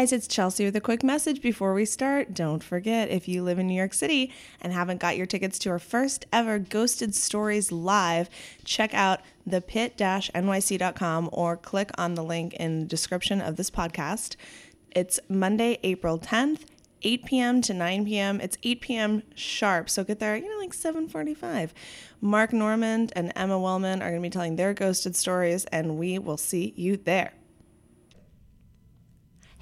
Guys, it's Chelsea with a quick message before we start. Don't forget, if you live in New York City and haven't got your tickets to our first ever Ghosted Stories Live, check out thepit-nyc.com or click on the link in the description of this podcast. It's Monday, April 10th. 8 p.m. to 9 p.m. It's 8 p.m. sharp, so get there, you know, like 7:45. Mark Normand and Emma Willmann are going to be telling their ghosted stories, and we will see you there.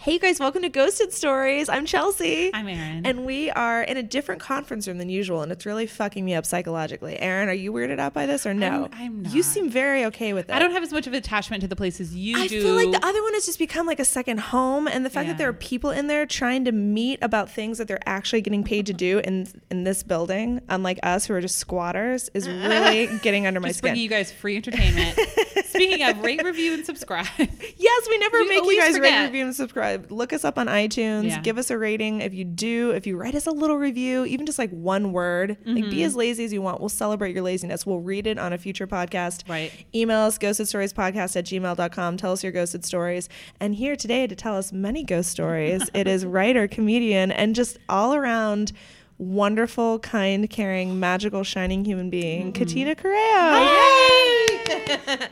Hey, you guys, welcome to Ghosted Stories. I'm Chelsea. I'm Erin. And we are in a different conference room than usual, and it's really fucking me up psychologically. Erin, are you weirded out by this or no? I'm- I'm You seem very okay with it. I don't have as much of an attachment to the places you I do. feel like the other one has just become like a second home, and the fact that there are people in there trying to meet about things that they're actually getting paid to do in in this building, unlike us who are just squatters, is really getting under my just skin. you guys free entertainment. Speaking of, rate, review, and subscribe. Yes, we never We make you guys rate, review, and subscribe. Look us up on iTunes. Yeah. Give us a rating. If you do, if you write us a little review, even just like one word, like Mm-hmm. be as lazy as you want. We'll celebrate your laziness. We'll read it on a future podcast. Right. Email us ghostedstoriespodcast at gmail.com. Tell us your ghosted stories. And here today to tell us many ghost stories, it is writer, comedian, and just all around wonderful, kind, caring, magical, shining human being, Katina Corrao. Yay!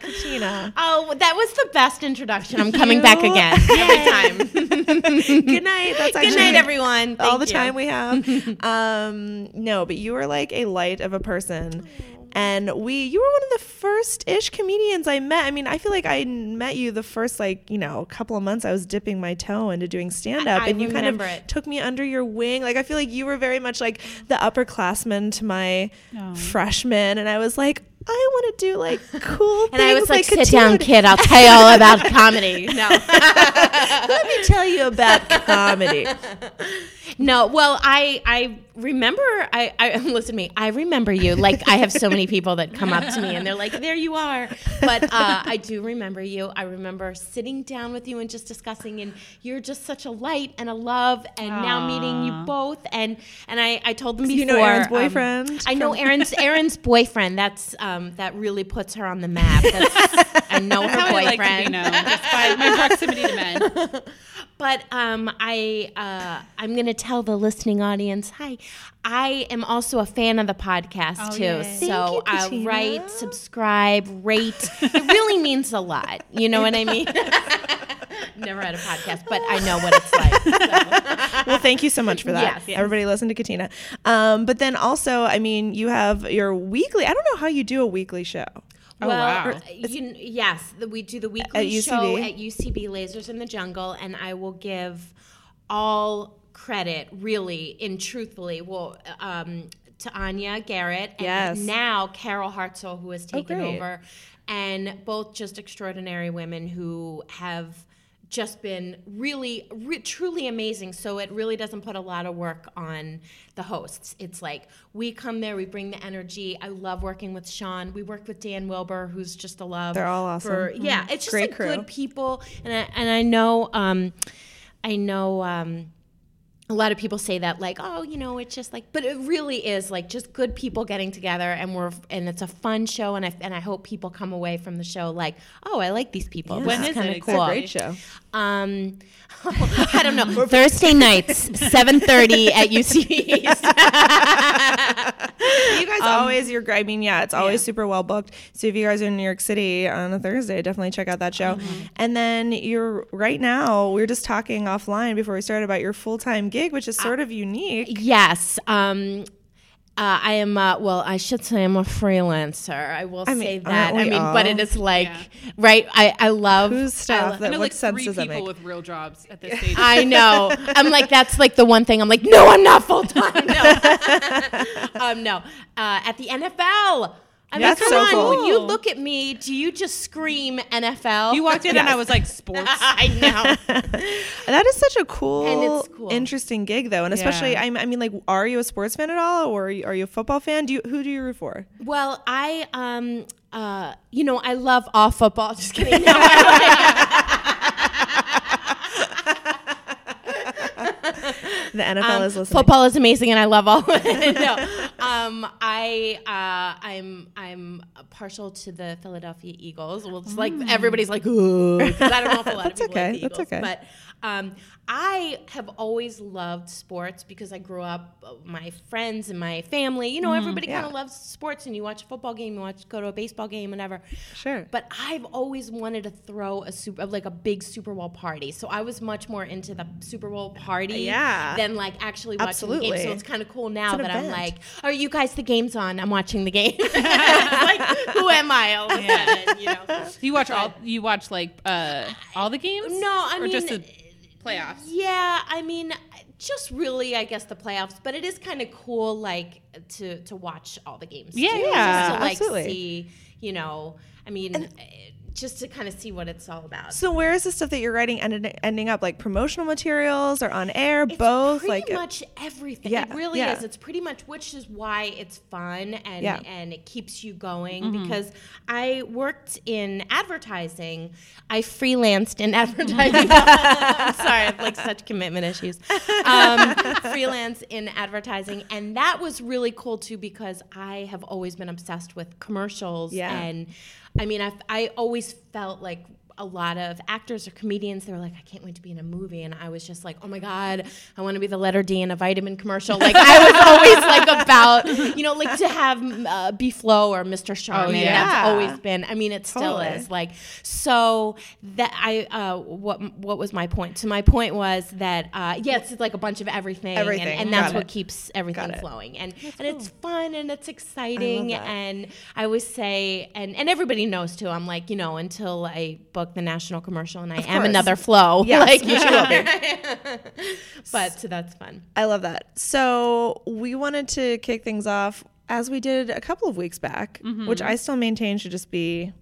Katina. Oh, that was the best introduction. I'm coming back again every time. Good night. That's actually Good night, everyone. all the you. time we have. um, no, but you are like a light of a person. And we, you were one of the first ish comedians I met. I mean, I feel like I met you the first, like, you know, a couple of months I was dipping my toe into doing stand up. I And you kind of it. took me under your wing. Like, I feel like you were very much like the upperclassman to my Oh. freshman. And I was like, I want to do like cool And I was things like, sit down, kid. I'll tell you all about comedy. No. Let me tell you about comedy. No, well, I I remember I, I listen to me. I remember you. Like I have so many people that come up to me and they're like, "There you are." But uh, I do remember you. I remember sitting down with you and just discussing. And you're just such a light and a love. And now meeting you both. And and I I told them before. You know Erin's um, boyfriend I know Erin's Erin's boyfriend. That's um that really puts her on the map. That's, I know her How I like boyfriend. to be known, just by my proximity to men. But um, I uh, I'm gonna tell the listening audience, hi. I am also a fan of the podcast Oh, too. yay. So Thank you, uh, write, subscribe, rate. it really means a lot. You know what I mean? Never had a podcast, but I know what it's like. well, thank you so much for that. Yes, yes. Everybody listen to Katina. Um, but then also, I mean, you have your weekly. I don't know how you do a weekly show. Oh, well, wow. uh, you, yes, the, we do the weekly UCB? show at UCB Lasers in the Jungle, and I will give all credit, really, and truthfully, well, um, to Anya Garrett, and Yes. now Carol Hartsell, who has taken great. over, and both just extraordinary women who have just been really, re- truly amazing. So it really doesn't put a lot of work on the hosts. It's like we come there, we bring the energy. I love working with Sean. We work with Dan Wilbur, who's just a love. They're all awesome. For, yeah, it's just Great like crew. good people, and I, and I know, um, I know. Um, a lot of people say that like oh you know it's just like but it really is like just good people getting together and we're and it's a fun show and I and I hope people come away from the show like oh I like these people When this is kind it of exactly? cool Great show. um I don't know Thursday nights 7:30 at UC You guys always, you're, I mean, yeah, it's always super well booked. So if you guys are in New York City on a Thursday, definitely check out that show. And then you're right now, We're just talking offline before we started about your full time gig, which is sort of unique. yes um uh, I am uh, well. I should say I'm a freelancer. I will mean, say aren't that. I we mean, but it is like Yeah. right. I I love Whose I stuff? lo- I That, know what like sense three does people make? with real jobs at this stage. I know. I'm like, that's like the one thing I'm like, no, I'm not full time. No. um, no. Uh, at the NFL. I mean, That's come so on. cool. When you look at me, do you just scream NFL? you walked in and I was like, sports. I know. That is such a cool, And it's cool. interesting gig, though, and especially, Yeah. I, I mean, like, are you a sports fan at all, or are you, are you a football fan? Do you who do you root for? well, I, um, uh, you know, I love all football. Just kidding. No, The NFL Um, is listening. football is amazing, and I love all. no, um, I uh, I'm I'm partial to the Philadelphia Eagles. Well, it's like everybody's like, "Ooh," I don't know if a lot That's of people like okay. the That's Eagles, okay. but um, I have always loved sports because I grew up. uh, My friends and my family, you know, everybody kind of loves sports. And you watch a football game, you watch go to a baseball game, whatever. Sure. But I've always wanted to throw a super, like a big Super Bowl party. So I was much more into the Super Bowl party Yeah. than like actually watching the game. So it's kind of cool now that I'm like, are you guys the game's on? I'm watching the game. like, who am I all of a sudden? You know. So you watch all you watch like uh all the games? No, I mean, playoffs. Yeah, I mean, just really, I guess the playoffs. But it is kind of cool, like to to watch all the games. Yeah, too, yeah, just to, like, absolutely. See, you know, I mean, eh, just to kind of see what it's all about. So where is the stuff that you're writing ended, ending up? Like promotional materials or on air? It's both? pretty like uh, much everything. Yeah, it really yeah. is. It's pretty much, which is why it's fun and Yeah. and it keeps you going. Mm-hmm. Because I worked in advertising. I freelanced in advertising. I'm sorry, I have like such commitment issues. Um, freelance in advertising, and that was really cool too because I have always been obsessed with commercials Yeah. and. I mean, I, I always felt like a lot of actors or comedians, they were like, I can't wait to be in a movie. And I was just like, oh my God, I want to be the letter D in a vitamin commercial. Like, I was always like about, you know, like to have uh, B Flo or Mr. Charmin. Oh, yeah. That's always been, I mean, it still Totally. is. Like, so that I, uh, what, what was my point? So my point was that, uh, yeah, it's like a bunch of everything. and- Everything. And, that's Got what it. keeps everything flowing. And, and it's fun and it's exciting. that. And I always say, and, and everybody knows too, I'm like, you know, until I book the national commercial and I am course. another Flo. Yes, like, which you will but so that's fun. I love that. So we wanted to kick things off as we did a couple of weeks back, Mm-hmm. which I still maintain should just be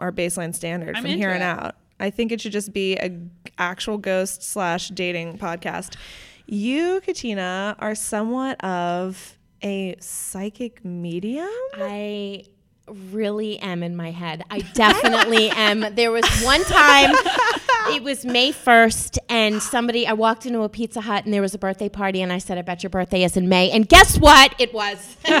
our baseline standard I'm from here on out. I think it should just be a actual ghost slash dating podcast. You, Katina, are somewhat of a psychic medium. I really am in my head. I definitely am. There was one time, it was May 1st, and somebody, I walked into a Pizza Hut and there was a birthday party, and I said, I bet your birthday is in May. And guess what? It was. so,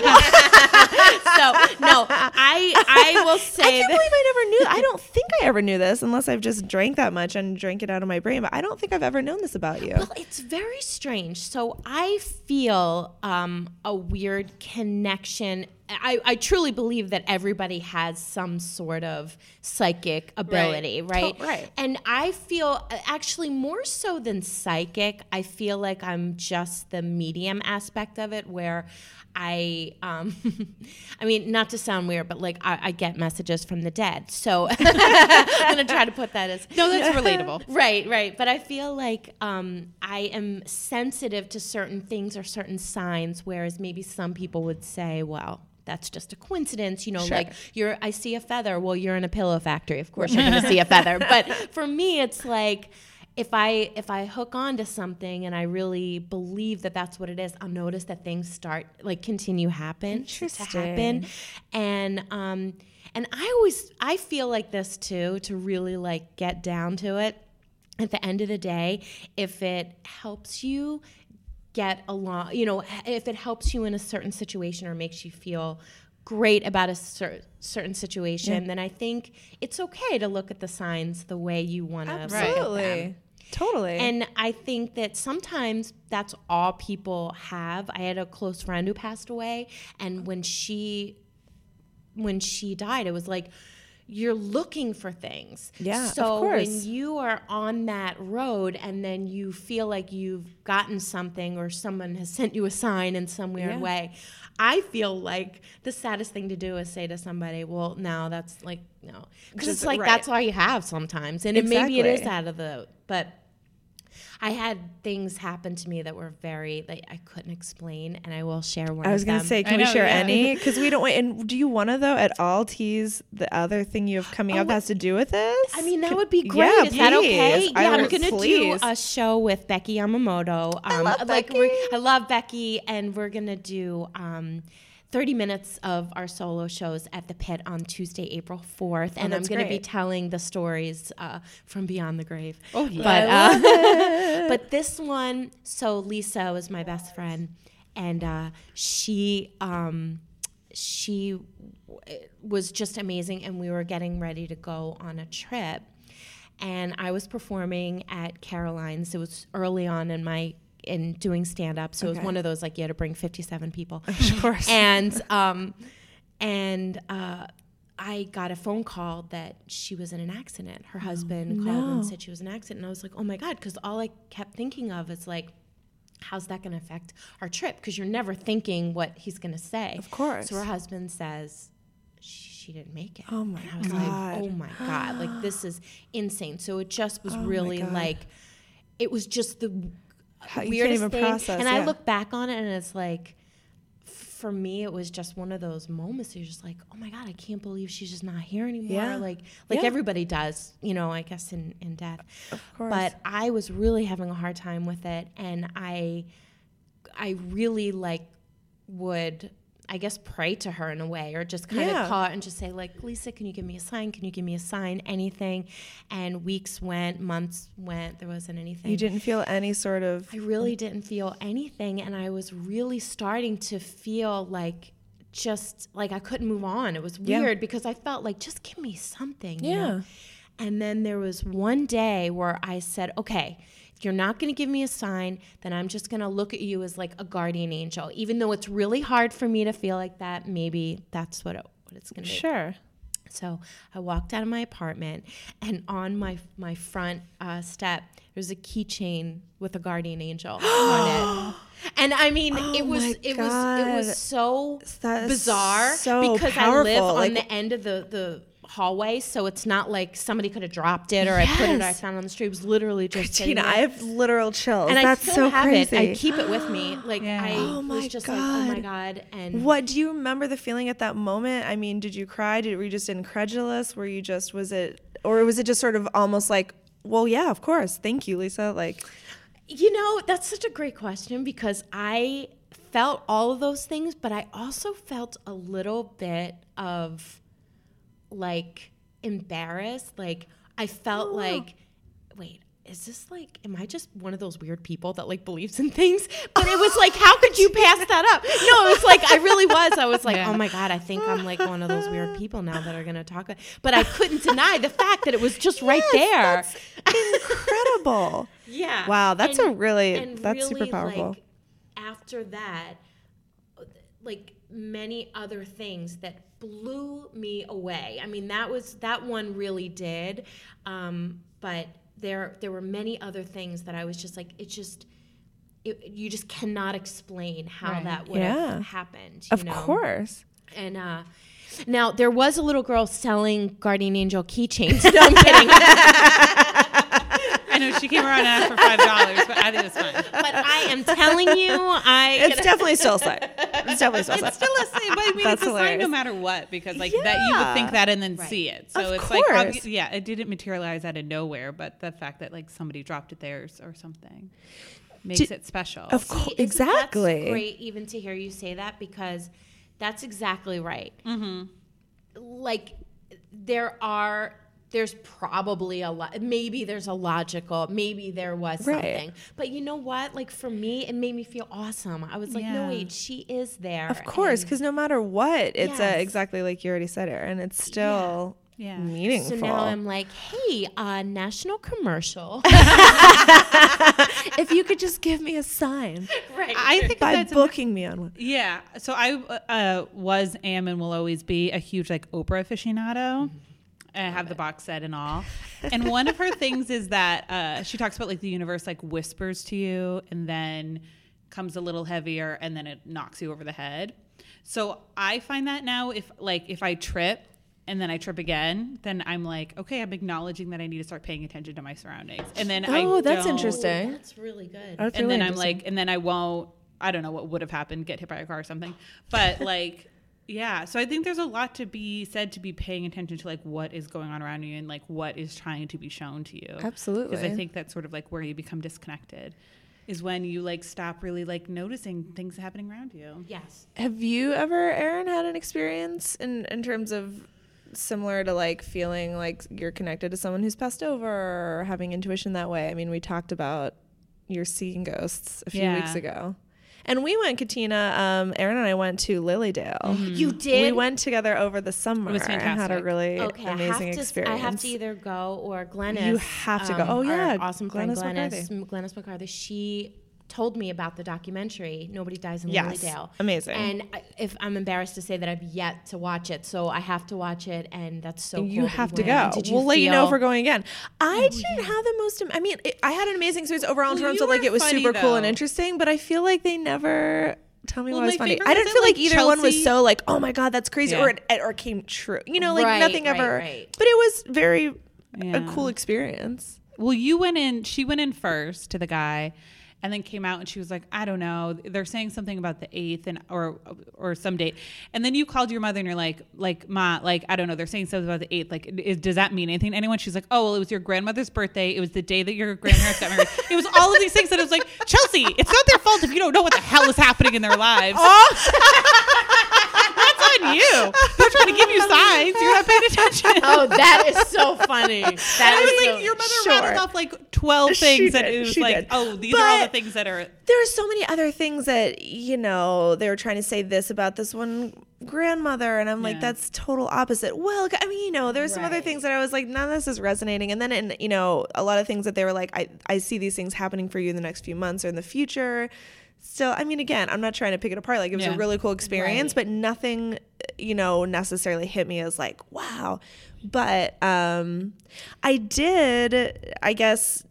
no, I, I will say I can't believe I never knew. I don't think I ever knew this unless I've just drank that much and drank it out of my brain. But I don't think I've ever known this about you. Well, it's very strange. So I feel um, a weird connection. I, I truly believe that everybody has some sort of psychic ability, right? To- right. And I feel uh, actually more so than psychic, I feel like I'm just the medium aspect of it where I, um, I mean, not to sound weird, but like I, I get messages from the dead. So I'm going to try to put that as No, that's relatable. Right, right. But I feel like um, I am sensitive to certain things or certain signs, whereas maybe some people would say, well, that's just a coincidence, you know, Sure. like you're I see a feather, well you're in a pillow factory. Of course you're going to see a feather. But for me it's like if I if I hook on to something and I really believe that that's what it is, I'll notice that things start like continue happen to happen, Interesting. and um and I always I feel like this too to really like get down to it. At the end of the day, if it helps you get along, you know, if it helps you in a certain situation or makes you feel great about a cer- certain situation, then I think it's okay to look at the signs the way you want to. Absolutely. Totally. And I think that sometimes that's all people have. I had a close friend who passed away, and when she when she died, it was like you're looking for things. Yeah, So when you are on that road and then you feel like you've gotten something or someone has sent you a sign in some weird Yeah. way, I feel like the saddest thing to do is say to somebody, "Well, now that's like no," because it's like right. that's all you have sometimes, and it, maybe it is out of the but. I had things happen to me that were very like I couldn't explain, and I will share one. I was of gonna them. say, can I we know, share yeah. any? Because we don't. And do you want to though at all tease the other thing you have coming Oh, up that has to do with this? I mean, that would be great. Yeah, Is that okay? please. I Yeah, I'm would- gonna please. do a show with Becky Yamamoto. Um, I love like Becky. I love Becky, and we're gonna do. Um, 30 minutes of our solo shows at the pit on Tuesday, April 4th. and I'm Oh, going to be telling the stories uh, from beyond the grave. Oh, yeah. But, uh, but this one, so Lisa was my best friend. and uh, she um, she w- was just amazing. And we were getting ready to go on a trip, and I was performing at Caroline's. It was early on in my in doing stand up, so it was one of those like you had to bring fifty seven people Of course. and um, and uh, I got a phone call that she was in an accident. Her husband called no. and said she was in an accident, and I was like, oh my god, because all I kept thinking of is like. How's that going to affect our trip? Because you're never thinking what he's going to say. Of course. So her husband says she, she didn't make it. Oh my and I was God. like, oh my god, like this is insane. So it just was Oh really like, it was just the Uh, How- you can't weirdest even thing. process, and I look back on it and it's like, for me, it was just one of those moments. You're just like, oh my god, I can't believe she's just not here anymore. Yeah. Like, like Yeah. everybody does, you know. I guess in in death. Of course. But I was really having a hard time with it, and I, I really like would. I guess pray to her in a way, or just kind Yeah. of call and just say, like, Lisa, can you give me a sign? Can you give me a sign? Anything. And weeks went, months went, there wasn't anything. you didn't feel any sort of I really didn't feel anything, and I was really starting to feel like just like I couldn't move on. It was Yeah. weird because I felt like just give me something. you Yeah. know? And then there was one day where I said, okay. If you're not going to give me a sign, then I'm just going to look at you as like a guardian angel. Even though it's really hard for me to feel like that, maybe that's what, it, what it's going to be. sure. So I walked out of my apartment, and on my my front uh, step, there's a keychain with a guardian angel on it. And I mean, it was Oh it was it was so bizarre so because I live on like- the end of the the hallway, so it's not like somebody could have dropped it or I put it I found it on the street. It was literally just sitting Tina. I have literal chills. and That's I still so have crazy. it. I keep it with me. Like Yeah. I Oh my was just like, oh my God. god. And What do you remember the feeling at that moment? I mean, did you cry? Did were you just incredulous? Were you just was it or was it just sort of almost like, well, yeah, of course, thank you, Lisa. Like, You know, that's such a great question because I felt all of those things, but I also felt a little bit of like embarrassed. Like I felt oh. like, wait, is this like, am I just one of those weird people that like believes in things? But it was like, how could you pass that up? No, it was like, I really was. I was like, Yeah. oh my God, I think I'm like one of those weird people now that are going to talk. About. But I couldn't deny the fact that it was just right there. incredible. Yeah. Wow, that's a really- that's super powerful. Like, after that, like many other things that blew me away. I mean, that was that one really did. Um, but there there were many other things that I was just like, it just. It, you just cannot explain how Right. that would Yeah. have happened. You Of know? course. And uh, now there was a little girl selling guardian angel keychains. No, I'm kidding. I know she came around and asked for five dollars, but I think it's fine. but I am telling you, I It's definitely still a sign. It's definitely still a sign. It's still a sign, but I mean, That's it's a sign hilarious. no matter what because like that you would think that and then Right. see it. So Of it's like, obvi- yeah, it didn't materialize out of nowhere, but the fact that like somebody dropped it there or something makes Did- it special. Of See, course, isn't- exactly. That's great even to hear you say that because that's exactly right. Mm-hmm. Like there are there's probably a lot maybe there's a logical maybe there was Right. something but you know what like for me it made me feel awesome i was like no Yeah. wait she is there Of course, because no matter what, it's uh, Yes. exactly like you already said it, and it's still Yeah. meaningful. so now i'm like hey uh national commercial if you could just give me a sign right I think by that's booking me on one. Yeah. So I uh, was, am, and will always be a huge like Oprah aficionado. I have the box set and all. And one of her things is that uh, she talks about like the universe like whispers to you and then comes a little heavier and then it knocks you over the head. So I find that now if like if I trip and then I trip again, then I'm like, okay, I'm acknowledging that I need to start paying attention to my surroundings. And then I Oh, that's interesting. that's really good That's and really then I'm like, and then I won't. I don't know what would have happened, get hit by a car or something. But like, yeah. So I think there's a lot to be said to be paying attention to like what is going on around you and like what is trying to be shown to you. Absolutely. Because I think that's sort of like where you become disconnected, is when you like stop really like noticing things happening around you. yes Have you ever, Erin, had an experience in, in terms of similar to like feeling like you're connected to someone who's passed over or having intuition that way? I mean, we talked about your seeing ghosts a few weeks ago. And we went, Katina, um, Erin and I went to Lilydale. You did. We went together over the summer. It was fantastic. and had a really Okay, I have amazing to. experience. I have to either go or Glennis. You have to go. um, Oh, yeah, awesome Glennis Glennis. M- Glennis McCarthy. She told me about the documentary "Nobody Dies in Yes, Lilydale." amazing. And I, if I'm embarrassed to say that I've yet to watch it, so I have to watch it, and that's so. you cool that have to went. go. You we'll let you know if we're going again. I oh, didn't have the most. I mean, it, I had an amazing experience overall in Well, terms of like it was funny, super cool and interesting, but I feel like they never. Tell me Well, what was funny. I didn't feel like like, either one was so like, oh my god, that's crazy, Yeah. or it, or came true. You know, like Right, nothing right, ever. right. But it was very a cool experience. Well, you went in. She went in first to the guy, and then came out and she was like, "I don't know. They're saying something about the eighth and or or some date." And then you called your mother and you're like, "Like ma, like I don't know. They're saying something about the eighth. Like, is, does that mean anything to anyone?" She's like, "Oh, well, it was your grandmother's birthday. It was the day that your grandparents got married. It was all of these things." And it was like, Chelsea, it's not their fault if you don't know what the hell is happening in their lives. That's oh. on you. They're trying to give you signs. You're not paying attention. Oh, that is so funny. That I is was so, like, your mother Sure. rattled off like 12 things, and it was she like, did. oh, these are all the things that are. there are so many other things that you know they were trying to say this about this one grandmother and i'm like Yeah. that's total opposite well i mean you know there's some other things that i was like none of this is resonating and then in you know a lot of things that they were like i i see these things happening for you in the next few months or in the future still i mean again i'm not trying to pick it apart like it was Yeah. a really cool experience Right. but nothing you know necessarily hit me as like wow but um i did i guess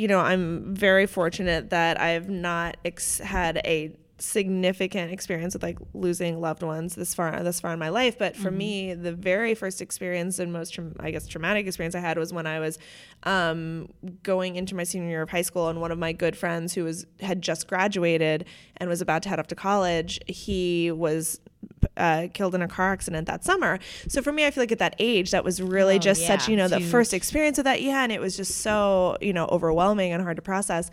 you know, I'm very fortunate that I've not ex- had a significant experience with like losing loved ones this far this far in my life. But for me, the very first experience and most, tra- I guess, traumatic experience I had was when I was um, going into my senior year of high school, and one of my good friends who was had just graduated and was about to head off to college, he was uh, killed in a car accident that summer. So for me, I feel like at that age, that was really Oh, just such, you know, the huge. first experience of that. Yeah. And it was just so, you know, overwhelming and hard to process.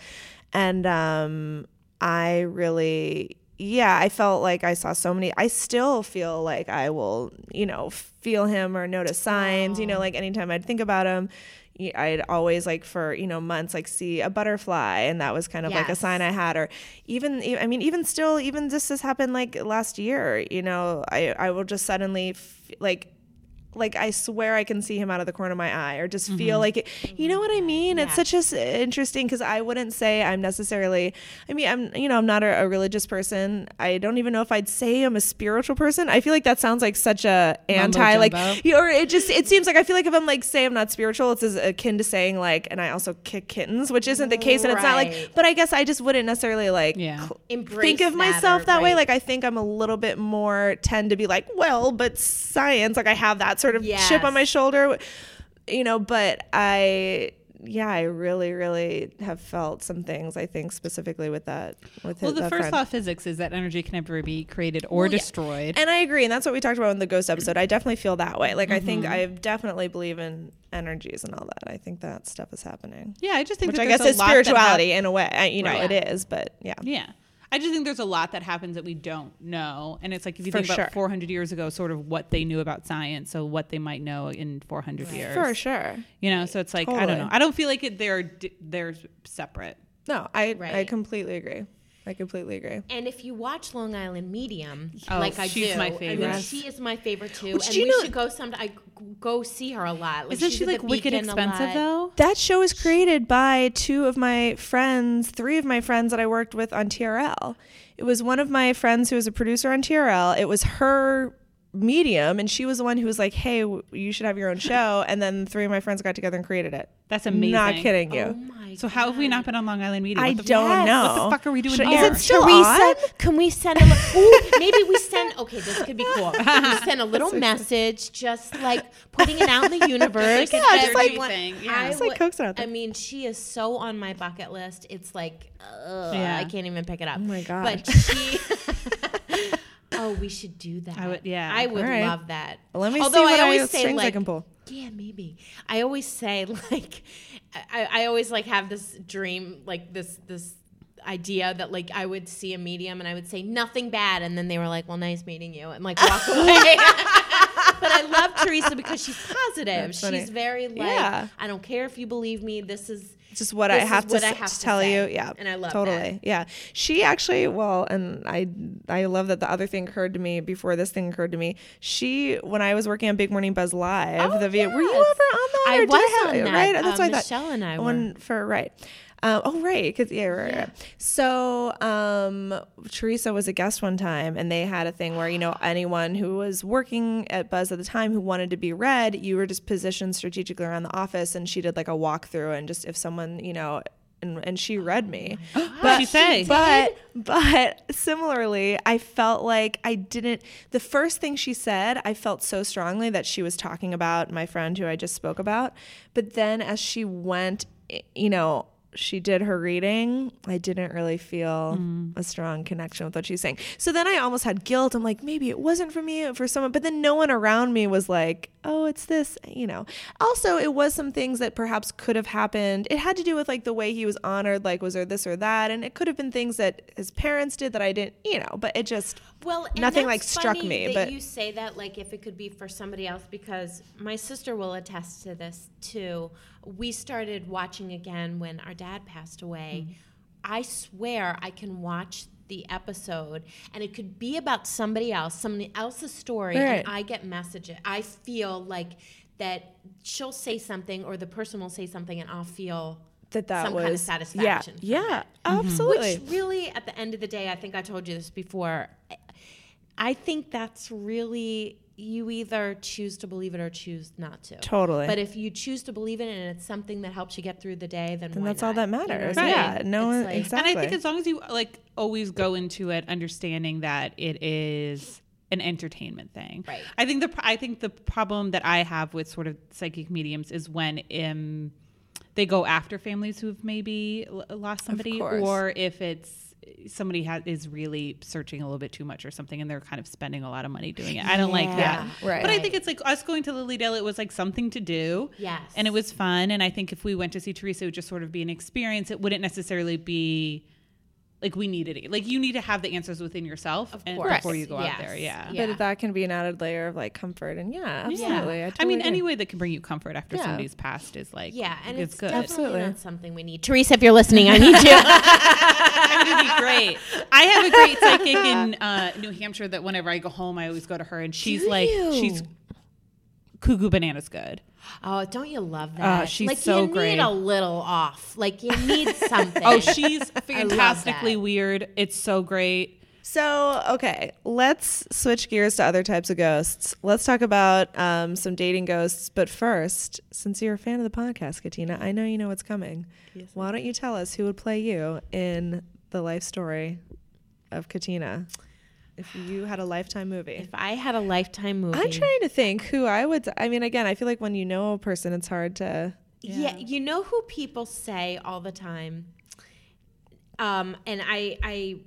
And um, I really, yeah, I felt like I saw so many. I still feel like I will, you know, feel him or notice signs, you know, like anytime I'd think about him. I'd always like for you know months like see a butterfly and that was kind of like a sign I had or even I mean even still even this has happened like last year you know I I will just suddenly f- like like I swear I can see him out of the corner of my eye or just feel mm-hmm. like it. You know what I mean? It's such a interesting because I wouldn't say I'm necessarily. I mean, I'm you know I'm not a, a religious person. I don't even know if I'd say I'm a spiritual person. I feel like that sounds like such a anti like jumbo. you- or it just it seems like I feel like if I'm like say I'm not spiritual, it's as akin to saying like and I also kick kittens, which isn't the case, and it's not like. But I guess I just wouldn't necessarily like Yeah. Embrace think of that myself that way. Like I think I'm a little bit more tend to be like, well, but science. Like I have that sort of chip on my shoulder, you know. But I, yeah, I really, really have felt some things. I think specifically with that. With Well, his, the first friend. law of physics is that energy can never be created or Well, yeah. destroyed. And I agree, and that's what we talked about in the ghost episode. I definitely feel that way. Like I think Mm-hmm. I definitely believe in energies and all that. I think that stuff is happening, yeah, I just think which I guess is that hap- spirituality in a way. I, you know, Right. it is, but yeah. Yeah. I just think there's a lot that happens that we don't know. And it's like if you For think about sure. 400 years ago, sort of what they knew about science, so what they might know in 400 years. For sure. You know, so it's like, I don't know. I don't feel like it, they're, they're separate. No, I I completely agree. I completely agree. And if you watch Long Island Medium, Oh, like I she's do, my I mean, favorite. she is my favorite too. Which, and do you we know- should go some. I go see her a lot. Like, Isn't she like wicked expensive though? That show was created by two of my friends, three of my friends that I worked with on TRL. It was one of my friends who was a producer on TRL. It was her medium, and she was the one who was like, "Hey, you should have your own show." And then three of my friends got together and created it. That's amazing. Not kidding you. Oh my So how have we not been on Long Island Medium? I What the don't fuck? know. What the fuck are we doing Should- here? Is it still Theresa, on? can we send a li- Ooh, maybe we send okay, this could be cool. Can we send a little message, just like putting it out in the universe. Like an that energy everyone- thing, yeah. I It's like would- out there. I mean, she is so on my bucket list. It's like, ugh, Yeah. I can't even pick it up. Oh my god. But she. oh, we should do that. I would- yeah. I would right. love that. Let me Although see what I I always say strings I can pull. yeah, maybe. I always say like, I, I always like have this dream, like this this idea that like I would see a medium and I would say nothing bad, and then they were like, "Well, nice meeting you," and like walk away. but I love Theresa because she's positive. She's very like, Yeah. I don't care if you believe me. This is just what I This is have to, what I s- have to to tell say. you. Yeah, And I love totally. Yeah, she actually. Well, and I I love that the other thing occurred to me before this thing occurred to me. She when I was working on Big Morning Buzz Live, Oh, the video. Were you ever on that? I was have- on that. Right. That's Uh, what I thought. Michelle and I were. One for right. Um, oh right, because yeah, right, right. So um, Theresa was a guest one time, and they had a thing where you know anyone who was working at Buzz at the time who wanted to be read, you were just positioned strategically around the office, and she did like a walkthrough, and just if someone you know. And, and she read me, What'd she say? but but similarly, I felt like I didn't. The first thing she said, I felt so strongly that she was talking about my friend who I just spoke about. But then as she went, you know, she did her reading. I didn't really feel a strong connection with what she's saying. So then I almost had guilt. I'm like, maybe it wasn't for me, for someone. But then no one around me was like, oh, it's this, you know. Also, it was some things that perhaps could have happened. It had to do with like the way he was honored, like was there this or that, and it could have been things that his parents did that I didn't, you know. But it just Well, nothing like struck me. But you say that like if it could be for somebody else because my sister will attest to this too. We started watching again when our dad passed away. Mm-hmm. I swear I can watch the episode and it could be about somebody else, somebody else's story, Right. and I get messages. I feel like that she'll say something or the person will say something and I'll feel that that some was kind of satisfaction. Yeah, yeah, mm-hmm. absolutely. Which really, at the end of the day, I think I told you this before. I think that's really you either choose to believe it or choose not to. Totally. But if you choose to believe in it and it's something that helps you get through the day, then, then why that's all not? that You know matters. Yeah, no one like- exactly. And I think as long as you like always go into it understanding that it is an entertainment thing. Right. I think the I think the problem that I have with sort of psychic mediums is when um they go after families who've maybe lost somebody or if it's somebody has is really searching a little bit too much or something and they're kind of spending a lot of money doing it. I don't like that. Right. But I think it's like us going to Lily Lilydale it was like something to do. Yes. And it was fun and I think if we went to see Theresa it would just sort of be an experience. It wouldn't necessarily be like we needed it. Like you need to have the answers within yourself Of course. before you go out there. Yeah. Yeah. But that can be an added layer of like comfort and yeah, absolutely. I, I, totally mean, agree. any way that can bring you comfort after Yeah. somebody's passed is like Yeah, and it's, it's, good. Absolutely. not something we need. Theresa, if you're listening, I need you. That would be great. I have a great psychic in uh, New Hampshire that whenever I go home, I always go to her, and she's Do like, you? she's cuckoo bananas good. Oh, don't you love that? she's like so you great. need a little off. Like you need something. Oh, she's fantastically weird. It's so great. So, okay, let's switch gears to other types of ghosts. Let's talk about um, some dating ghosts. But first, since you're a fan of the podcast, Katina, I know you know what's coming. Why don't you tell us who would play you in the life story of Katina if you had a lifetime movie? if I had a lifetime movie, I'm trying to think who I would. I mean, again, I feel like when you know a person, it's hard to. Yeah. you know who people say all the time. Um, and I, I,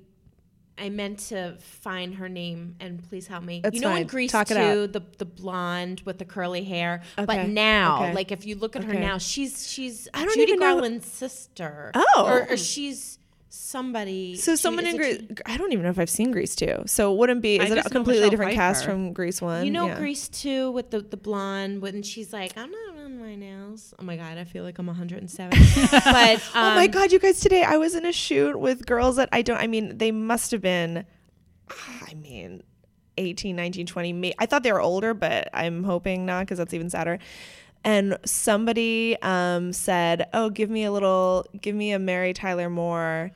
I meant to find her name, and please help me. That's you know fine. in Grease Talk it too, the the blonde with the curly hair. Okay. But now, Okay. like if you look at her now, she's she's I don't Judy even know- Garland's sister. Oh. or, or she's somebody. So someone in Grease. I don't even know if I've seen Grease two. So it wouldn't be. I Is it a completely different cast from Grease one? You know Yeah. Grease too with the the blonde when she's like, I'm not on my nails. Oh my god, I feel like I'm 107. but um, oh my god, you guys! Today I was in a shoot with girls that I don't. I mean, they must have been. I mean, 18, 19, 20. May, I thought they were older, but I'm hoping not because that's even sadder. And somebody um, said, "Oh, give me a little, give me a Mary Tyler Moore,"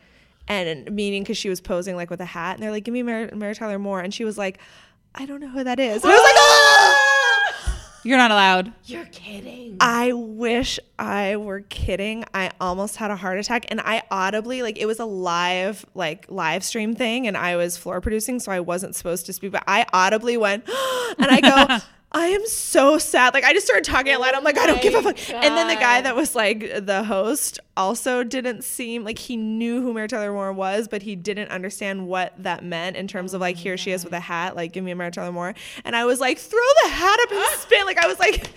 and meaning because she was posing like with a hat, and they're like, "Give me Mary, Mary Tyler Moore," and she was like, "I don't know who that is." And I was like, "Ah!" You're not allowed. You're kidding. I wish I were kidding. I almost had a heart attack and I audibly like it was a live like live stream thing and I was floor producing so I wasn't supposed to speak but I audibly went and I go I am so sad. Like I just started talking out loud. I'm like I don't give a fuck. And then the guy that was like the host also didn't seem like he knew who Mary Tyler Moore was, but he didn't understand what that meant in terms of like here she is with a hat, like give me a Mary Tyler Moore. And I was like throw the hat up and spin. Like I was like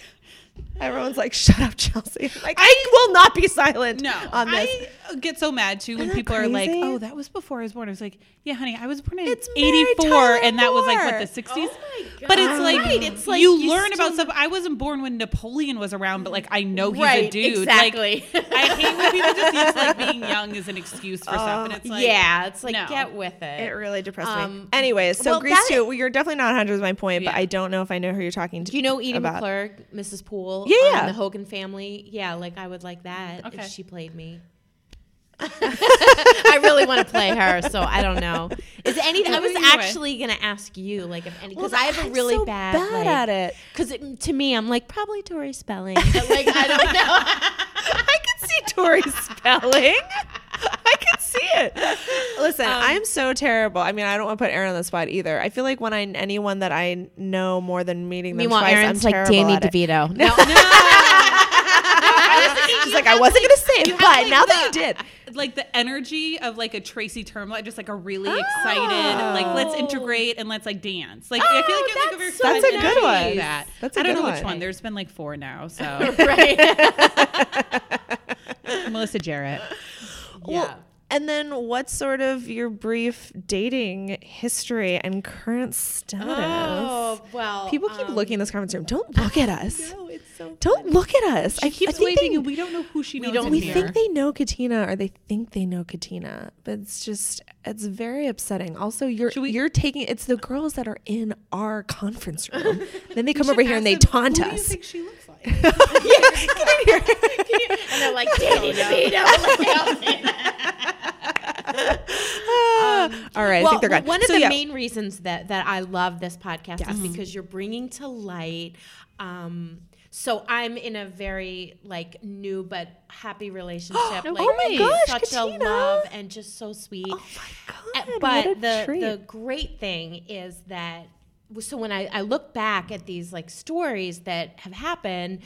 Everyone's like, "Shut up, Chelsea!" Like, I, will not be silent No, on this. I get so mad too when Isn't that people are like, crazy? "Oh, that was before I was born." I was like, "Yeah, honey, I was born in It's Mary '84, Tyler and that was like Moore. what the '60s." Oh my But it's God. like, Right, it's like you, you learn about still- stuff. I wasn't born when Napoleon was around, but like I know he's a Right, dude. exactly. Like, I hate when people just use like being young as an excuse for stuff, and it's like, yeah, it's like no. get with it. It really depressed me. Um, Anyways, so well, Grease that- 2, well, you're definitely not 100 with my point, but Yeah. I don't know if I know who you're talking to. Do you know Edie about. McClurg, Mrs. Poole? Yeah, on yeah. the Hogan family. Yeah, like I would like that Okay. if she played me. I really want to play her, so I don't know. Is anything? I was actually gonna ask you, like, if any, because I have a really so bad, bad like, at it. Because to me, I'm like probably Tori Spelling, but like I don't know. I can see Tori spelling. I can see it. Listen, Um, I'm so terrible. I mean, I don't want to put Erin on the spot either. I feel like when I anyone that I know more than meeting them twice, Erin's I'm like Danny. DeVito. No. No, She's like, I wasn't gonna say it, but like, now that you did, like the energy of like a Tracy Termel, just like a really excited, like let's Oh. integrate and let's like dance. Like I feel oh, like you like a very that's so That's a good one. That That's a I don't good know which one. one. There's been like four now. So right? Melissa Jarrett. yeah. And then, what's sort of your brief dating history and current status? Oh well, People keep um, looking in this conference room. Don't look at us. No, it's so. Don't look at us. I, She keeps I think waving, they- and we don't know who she knows. don't in we here. think they know Katina or they think they know Katina, but it's just it's very upsetting. Also, you're we, you're taking it's the girls that are in our conference room. then they come over here and they taunt who Do you us. think she looks like? Get in here. and they're like Danny DeVito. They all say that. All right, I well, think they're gone. one of So, the yeah. main reasons that that I love this podcast Yes. is because you're bringing to light. Um, so I'm in a very like new but happy relationship. Oh like, my gosh, such Katina. a love and just so sweet. Oh my Uh, god! but what a the treat. the great thing is that so when I, I look back at these like stories that have happened,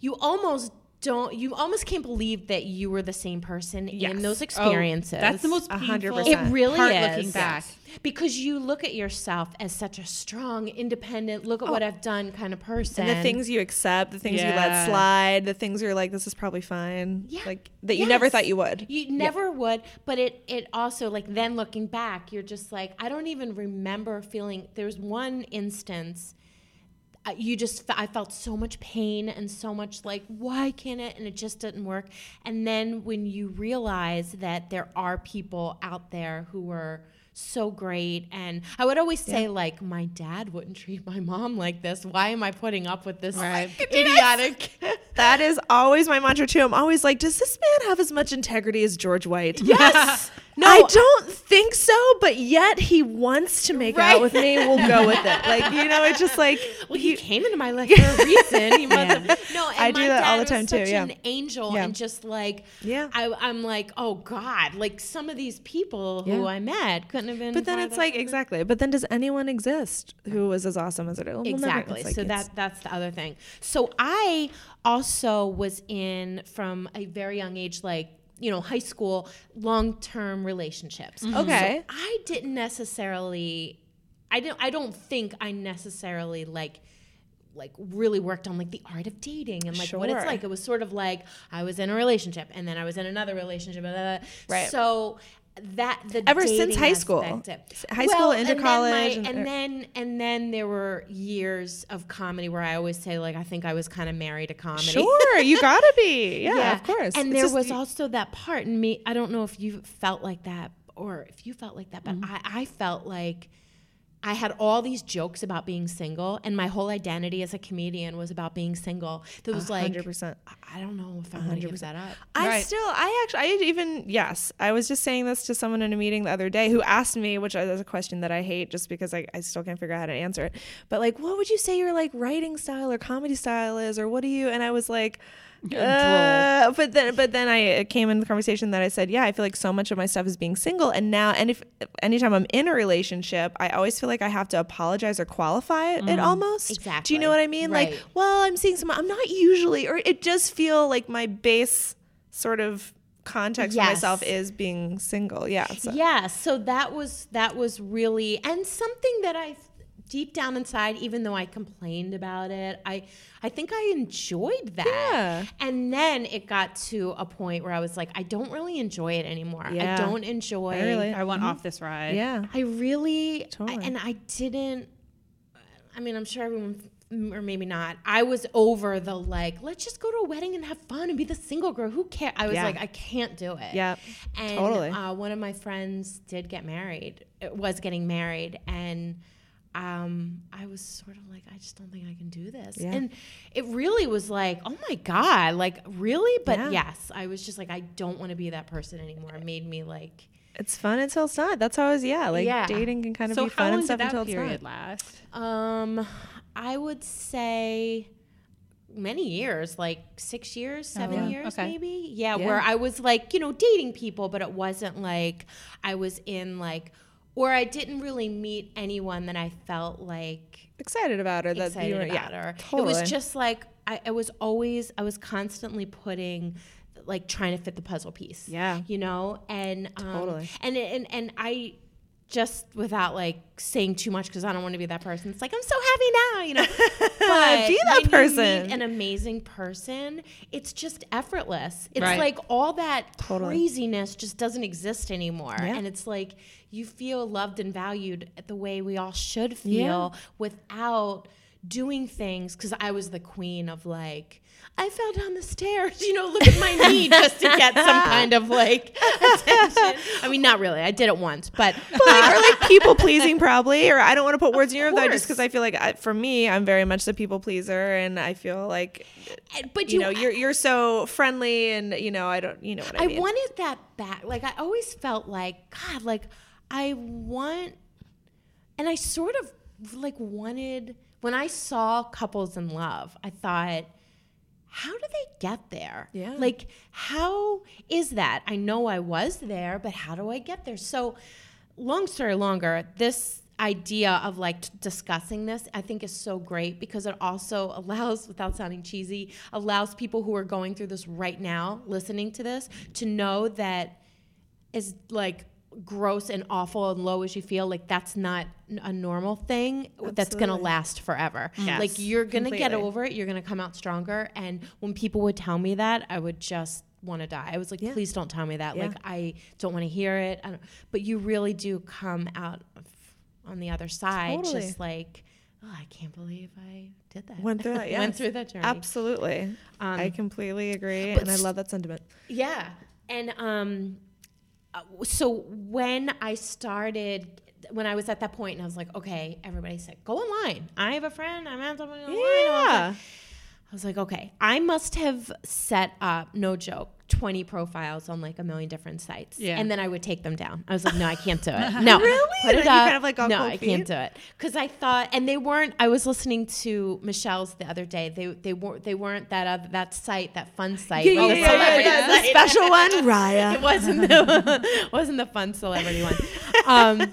you almost don't you almost can't believe that you were the same person Yes. in those Oh, experiences. that's the most A hundred painful percent. it really part is looking back. because you look at yourself as such a strong, independent, look at what oh. I've done kind of person. and the things you accept, the things you let slide, the things you're like, this is probably fine. Yeah. Like that you never thought you would. You never would, but it it also like then looking back, you're just like I don't even remember feeling. There's one instance. You just i felt so much pain and so much like, why can't it? And it just didn't work. And then when you realize that there are people out there who were so great, and I would always say, like, my dad wouldn't treat my mom like this. Why am I putting up with this Right. idiotic? That is always my mantra too. I'm always like, does this man have as much integrity as George White? Yes. No, I don't think so, but yet he wants to make Right. out with me. We'll go with it. Like, you know, it's just like Well, he came into my life for a reason. He must have. No, and I do that all the time too, yeah. an angel, Yeah. and just like, Yeah. I, I'm like, oh God, like some of these people who I met couldn't have been. But then it's like exactly. But then does anyone exist who was as awesome as it? Well. Exactly. Like so that that's the other thing. So I also was in from a very young age, like you know, high school, long term relationships. Mm-hmm. Okay. So I didn't necessarily. I don't. I don't think I necessarily like like really worked on like the art of dating and like what it's like. It was sort of like I was in a relationship and then I was in another relationship. Blah, blah, blah. Right. So that the Ever since high school. aspect High school into and then college my- and- and then and then there were years of comedy where I always say like I think I was kind of married to comedy. Sure, you gotta be. Yeah, of course. And It's there just- was also that part in me. I don't know if you felt like that or if you felt like that, but Mm-hmm. I, I felt like I had all these jokes about being single, and my whole identity as a comedian was about being single. That was like, 100%. I- I don't know if I'm going to give that up. I Right. still, I actually, I even, yes, I was just saying this to someone in a meeting the other day who asked me, which is a question that I hate just because I, I still can't figure out how to answer it. But like, what would you say your like writing style or comedy style is, or what do you? And I was like, uh, but then, but then I came in the conversation that I said, yeah, I feel like so much of my stuff is being single, and now, and if anytime I'm in a relationship, I always feel like I have to apologize or qualify it almost. Exactly. Do you know what I mean? Like, well, I'm seeing someone. I'm not usually, or it does feel like my base sort of context for myself is being single. Yeah. So. Yeah, so that was that was really and something that I deep down inside, even though I complained about it, I I think I enjoyed that. Yeah. And then it got to a point where I was like, I don't really enjoy it anymore. Yeah. I don't enjoy. I relate. I went off this ride. Yeah. I really, Totally. and I didn't. I mean, I'm sure everyone, or maybe not. I was over the like, let's just go to a wedding and have fun and be the single girl. Who cares? I was Yeah. like, I can't do it. Yep. And Totally. uh, one of my friends did get married. It was getting married, and um, I was sort of like, I just don't think I can do this. Yeah. And it really was like, oh my god, like really? But Yeah. yes, I was just like, I don't want to be that person anymore. It made me like. It's fun until it's not. That's how I was, yeah. Like Yeah. dating can kind of So be fun and stuff that until it's period not. last? Um, I would say many years, like six years, seven wow. years, Okay. maybe. Yeah, Yeah. where I was like, you know, dating people, but it wasn't like I was in like, or I didn't really meet anyone that I felt like Excited about her. That excited you were, about yeah, her. Totally. It was just like I, I was always, I was constantly putting. Like trying to fit the puzzle piece, Yeah. you know, and um, Totally. and and and I just without like saying too much because I don't want to be that person. It's like I'm so happy now, you know. But Be that person. an amazing person. It's just effortless. It's Right. like all that Totally. craziness just doesn't exist anymore, Yeah. and it's like you feel loved and valued the way we all should feel without doing things because I was the queen of like I fell down the stairs, you know, look at my knee just to get some kind of like attention. I mean, not really. I did it once, but But like, or like people pleasing probably or i don't want to put words in your mouth just because i feel like I, for me i'm very much the people pleaser and i feel like eh, but you know you're you're so friendly and you know i don't you know what i, I mean wanted that back. Like I always felt like God, like I want, and I sort of like wanted when I saw couples in love. I thought, how do they get there? Yeah. Like how is that? I know I was there, but how do I get there? So, long story longer, this idea of like t- discussing this i think is so great because it also allows without sounding cheesy allows people who are going through this right now listening to this to know that as like gross and awful and low as you feel like that's not a normal thing that's gonna last forever Yes, like you're gonna get over it you're gonna come out stronger and when people would tell me that i would just want to die i was like Yeah. please don't tell me that Yeah. like i don't want to hear it I don't, but you really do come out of, on the other side Totally. just like oh i can't believe i did that went through that yes. went through that journey absolutely Um, i completely agree and I love that sentiment Yeah. And um Uh, so when I started when I was at that point and I was like, okay, everybody said, go online. I have a friend, I'm at something online. yeah I was like, okay, I must have set up, no joke, 20 profiles on like a million different sites. Yeah. And then I would take them down. I was like, no, I can't do it. No. Really? Put it up. kind of, like, no, I can't do it. Because I thought, and they weren't, I was listening to Michelle's the other day. They, they, weren't, they weren't that, other, that site, that fun site. yeah, yeah, the yeah, yeah, the special one raya it wasn't the wasn't the fun celebrity one. Um,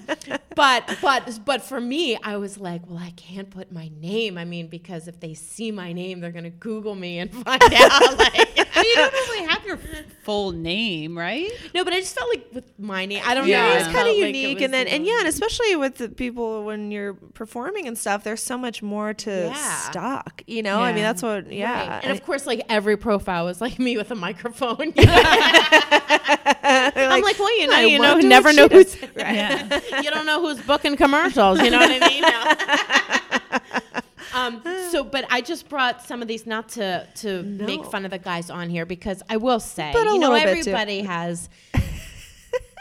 but but but for me, I was like, well, I can't put my name. I mean, because if they see my name, they're gonna Google me and find out. Like, I mean, you don't really have your full name, right? no, but I just felt like with my name, I don't Yeah. know. it's kind of felt like it unique and then you and yeah and especially with the people when you're performing and stuff there's so much more to Yeah. stock you know i mean that's what yeah Right. And of course, like every profile was like me with a microphone. I'm like, well, you know, I you know, never what know who's. does. Yeah. you don't know who's booking commercials. You know what I mean? um, so, but I just brought some of these not to to make fun of the guys on here because I will say, But you know, little bit, too. everybody has.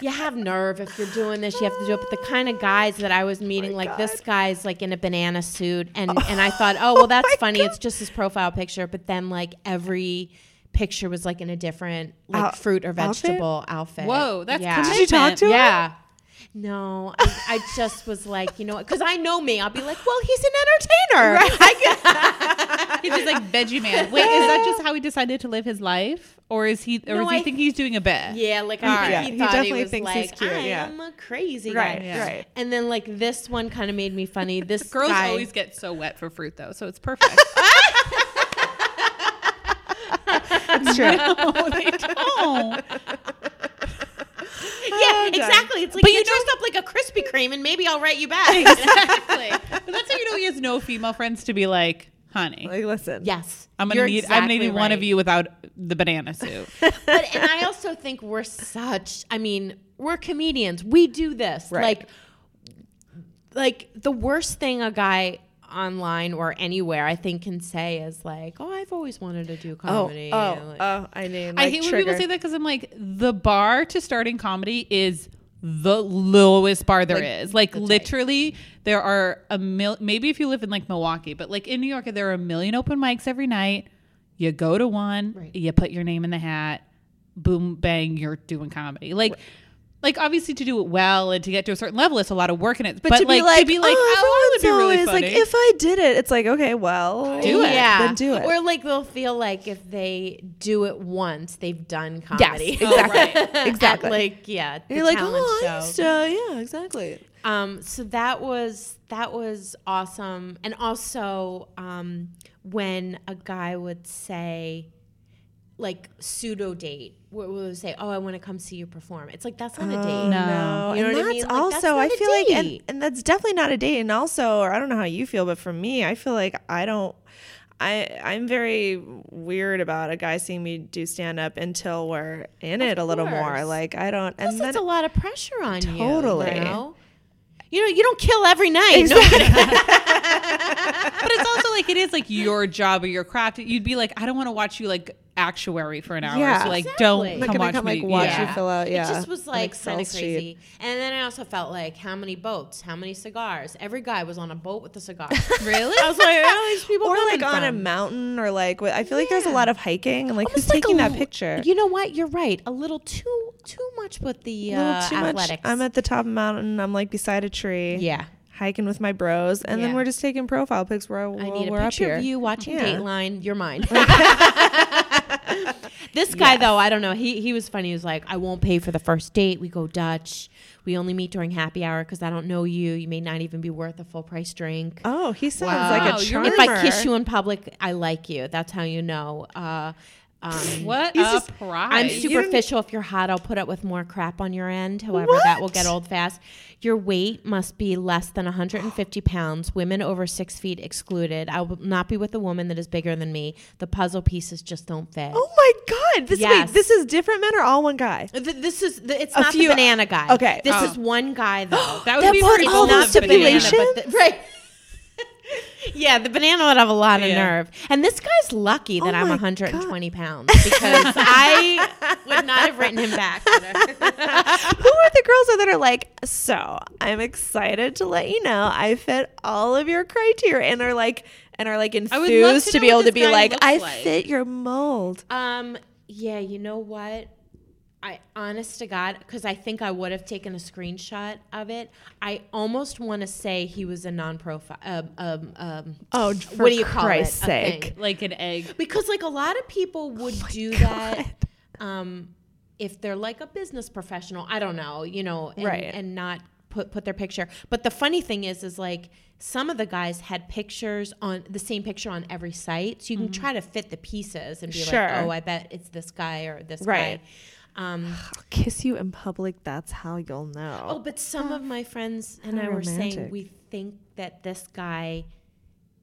You have nerve if you're doing this. You have to do it. But the kind of guys that I was meeting, like this guy's like in a banana suit, and and I thought, oh well, that's my funny. God. It's just his profile picture. But then like every picture was like in a different like Out- fruit or outfit? vegetable outfit. Whoa, that's yeah. Did you talk to him? Yeah. No, I, I just was like, you know, because I know me. I'll be like, well, he's an entertainer. I He's just like veggie man. Wait, is that just how he decided to live his life, or is he, or No, does he I- think he's doing a bit? yeah, like I right. think Yeah, he he thought definitely he was thinks he's like, cute, I yeah. am a crazy right guy. Yeah. right And then like this one kind of made me funny. This Girls guy, always get so wet for fruit though, so it's perfect. it's true no, they don't. yeah, oh, done. exactly. It's like But you you dressed up like a Krispy Kreme, and maybe I'll write you back. exactly. But that's how you know he has no female friends to be like, honey. Like, listen. yes, I'm gonna you're need. I'm gonna exactly need one of you without the banana suit. but and I also think we're such. I mean, we're comedians. We do this. Right. Like, like the worst thing a guy online or anywhere I think can say is like, "Oh, I've always wanted to do Oh, comedy." oh, Like, oh, I mean, I like, hate when people say that because I'm like, the bar to starting comedy is the lowest bar there is. Like, Like, that's right. literally, there are a mil. Maybe if you live in like Milwaukee, but like in New York, there are a million open mics every night. You go to one, Right. you put your name in the hat, boom, bang, you're doing comedy. Like. Like obviously to do it well and to get to a certain level, it's a lot of work in it. But, But, to like, be like, to be like, oh, oh, that would be really always funny. like, if I did it, it's like, okay, well, Do it. Yeah, then do it. Or like they'll feel like if they do it once, they've done Yes, comedy. exactly, At, exactly. like yeah, the You're like, talent oh, I used to, yeah, exactly. Um, so that was that was awesome, and also um, when a guy would say, like pseudo date, where we would say, "Oh, I want to come see you perform." It's like that's not a Oh, date. No. You know what I that's mean? Like, also that's I feel like, and, and that's definitely not a date. And also, or I don't know how you feel, but for me, I feel like I don't. I I'm very weird about a guy seeing me do stand up until we're in it a little more. Like I don't, Plus, and then it's a lot of pressure on you. Totally. You know? You know, you don't kill every night. No- but it's also like it is like your job or your craft. You'd be like, I don't want to watch you like actuary for an hour. Yeah. so like, Exactly. don't I'm come gonna watch come me. like watch yeah. you fill out. Yeah, It just was an like Excel kind of sheet. crazy. And then I also felt like how many boats, how many cigars. Every guy was on a boat with a cigar. Really? I was like, where are these people Or coming like on a mountain, or like I feel like there's a lot of hiking, and like Almost who's like taking a that picture? You know what? You're right. A little too too much with the A uh, too much. I'm at the top of the mountain. I'm like beside a tree. yeah. hiking with my bros, and then we're just taking profile pics where I while need a we're up picture of you watching Yeah. Dateline. You're mine. this guy though, I don't know. He he was funny. He was like, I won't pay for the first date. We go Dutch. We only meet during happy hour because I don't know you. You may not even be worth a full price drink. Oh, he sounds Wow. like a charmer. If I kiss you in public, I like you. That's how you know. Uh, um, What He's a just- prize. I'm You didn't- superficial. If you're hot, I'll put up with more crap on your end. However, that will get old fast. Your weight must be less than 150 pounds. Women over six feet excluded. I will not be with a woman that is bigger than me. The puzzle pieces just don't fit. Oh my god! This Yes. wait, this is different men or all one guy? Th- This is the, it's A not few- the banana guy. okay. this Oh. is one guy though. that would That be put pretty all cool. those not banana, stipulations? but the- right. Yeah, the banana would have a lot of Yeah. nerve. And this guy's lucky that Oh I'm my 120 pounds because I would not have written him back. Who are the girls that are like? So I'm excited to let you know I fit all of your criteria, and are like, and are like enthused to to, be able to be like, I like." fit your mold. Um, yeah, you know what? I honest to God, because I think I would have taken a screenshot of it. I almost want to say he was a non-profile. Um, um, um, Oh, what do you call Christ's it? Sake. like an egg. Because like a lot of people would Oh do that. Um, if they're like a business professional, I don't know, you know, and, Right. and not put put their picture. But the funny thing is, is like some of the guys had pictures on the same picture on every site, so you can try to fit the pieces and be Sure. like, oh, I bet it's this guy or this Right. guy. Um, Kiss you in public. That's how you'll know. oh, but some of my friends and How I were saying we think that this guy,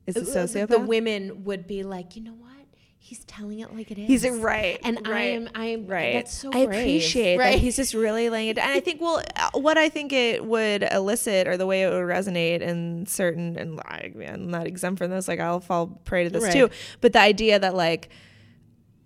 is a uh, sociopath? the women would be like, you know what? He's telling it like it is. He's right, and I am. I am. right. That's so. I brave, appreciate right? that he's just really laying it down. And I think, well, uh, what I think it would elicit, or the way it would resonate in certain, and I, I'm not exempt from this. Like I'll fall prey to this Right. too. But the idea that like,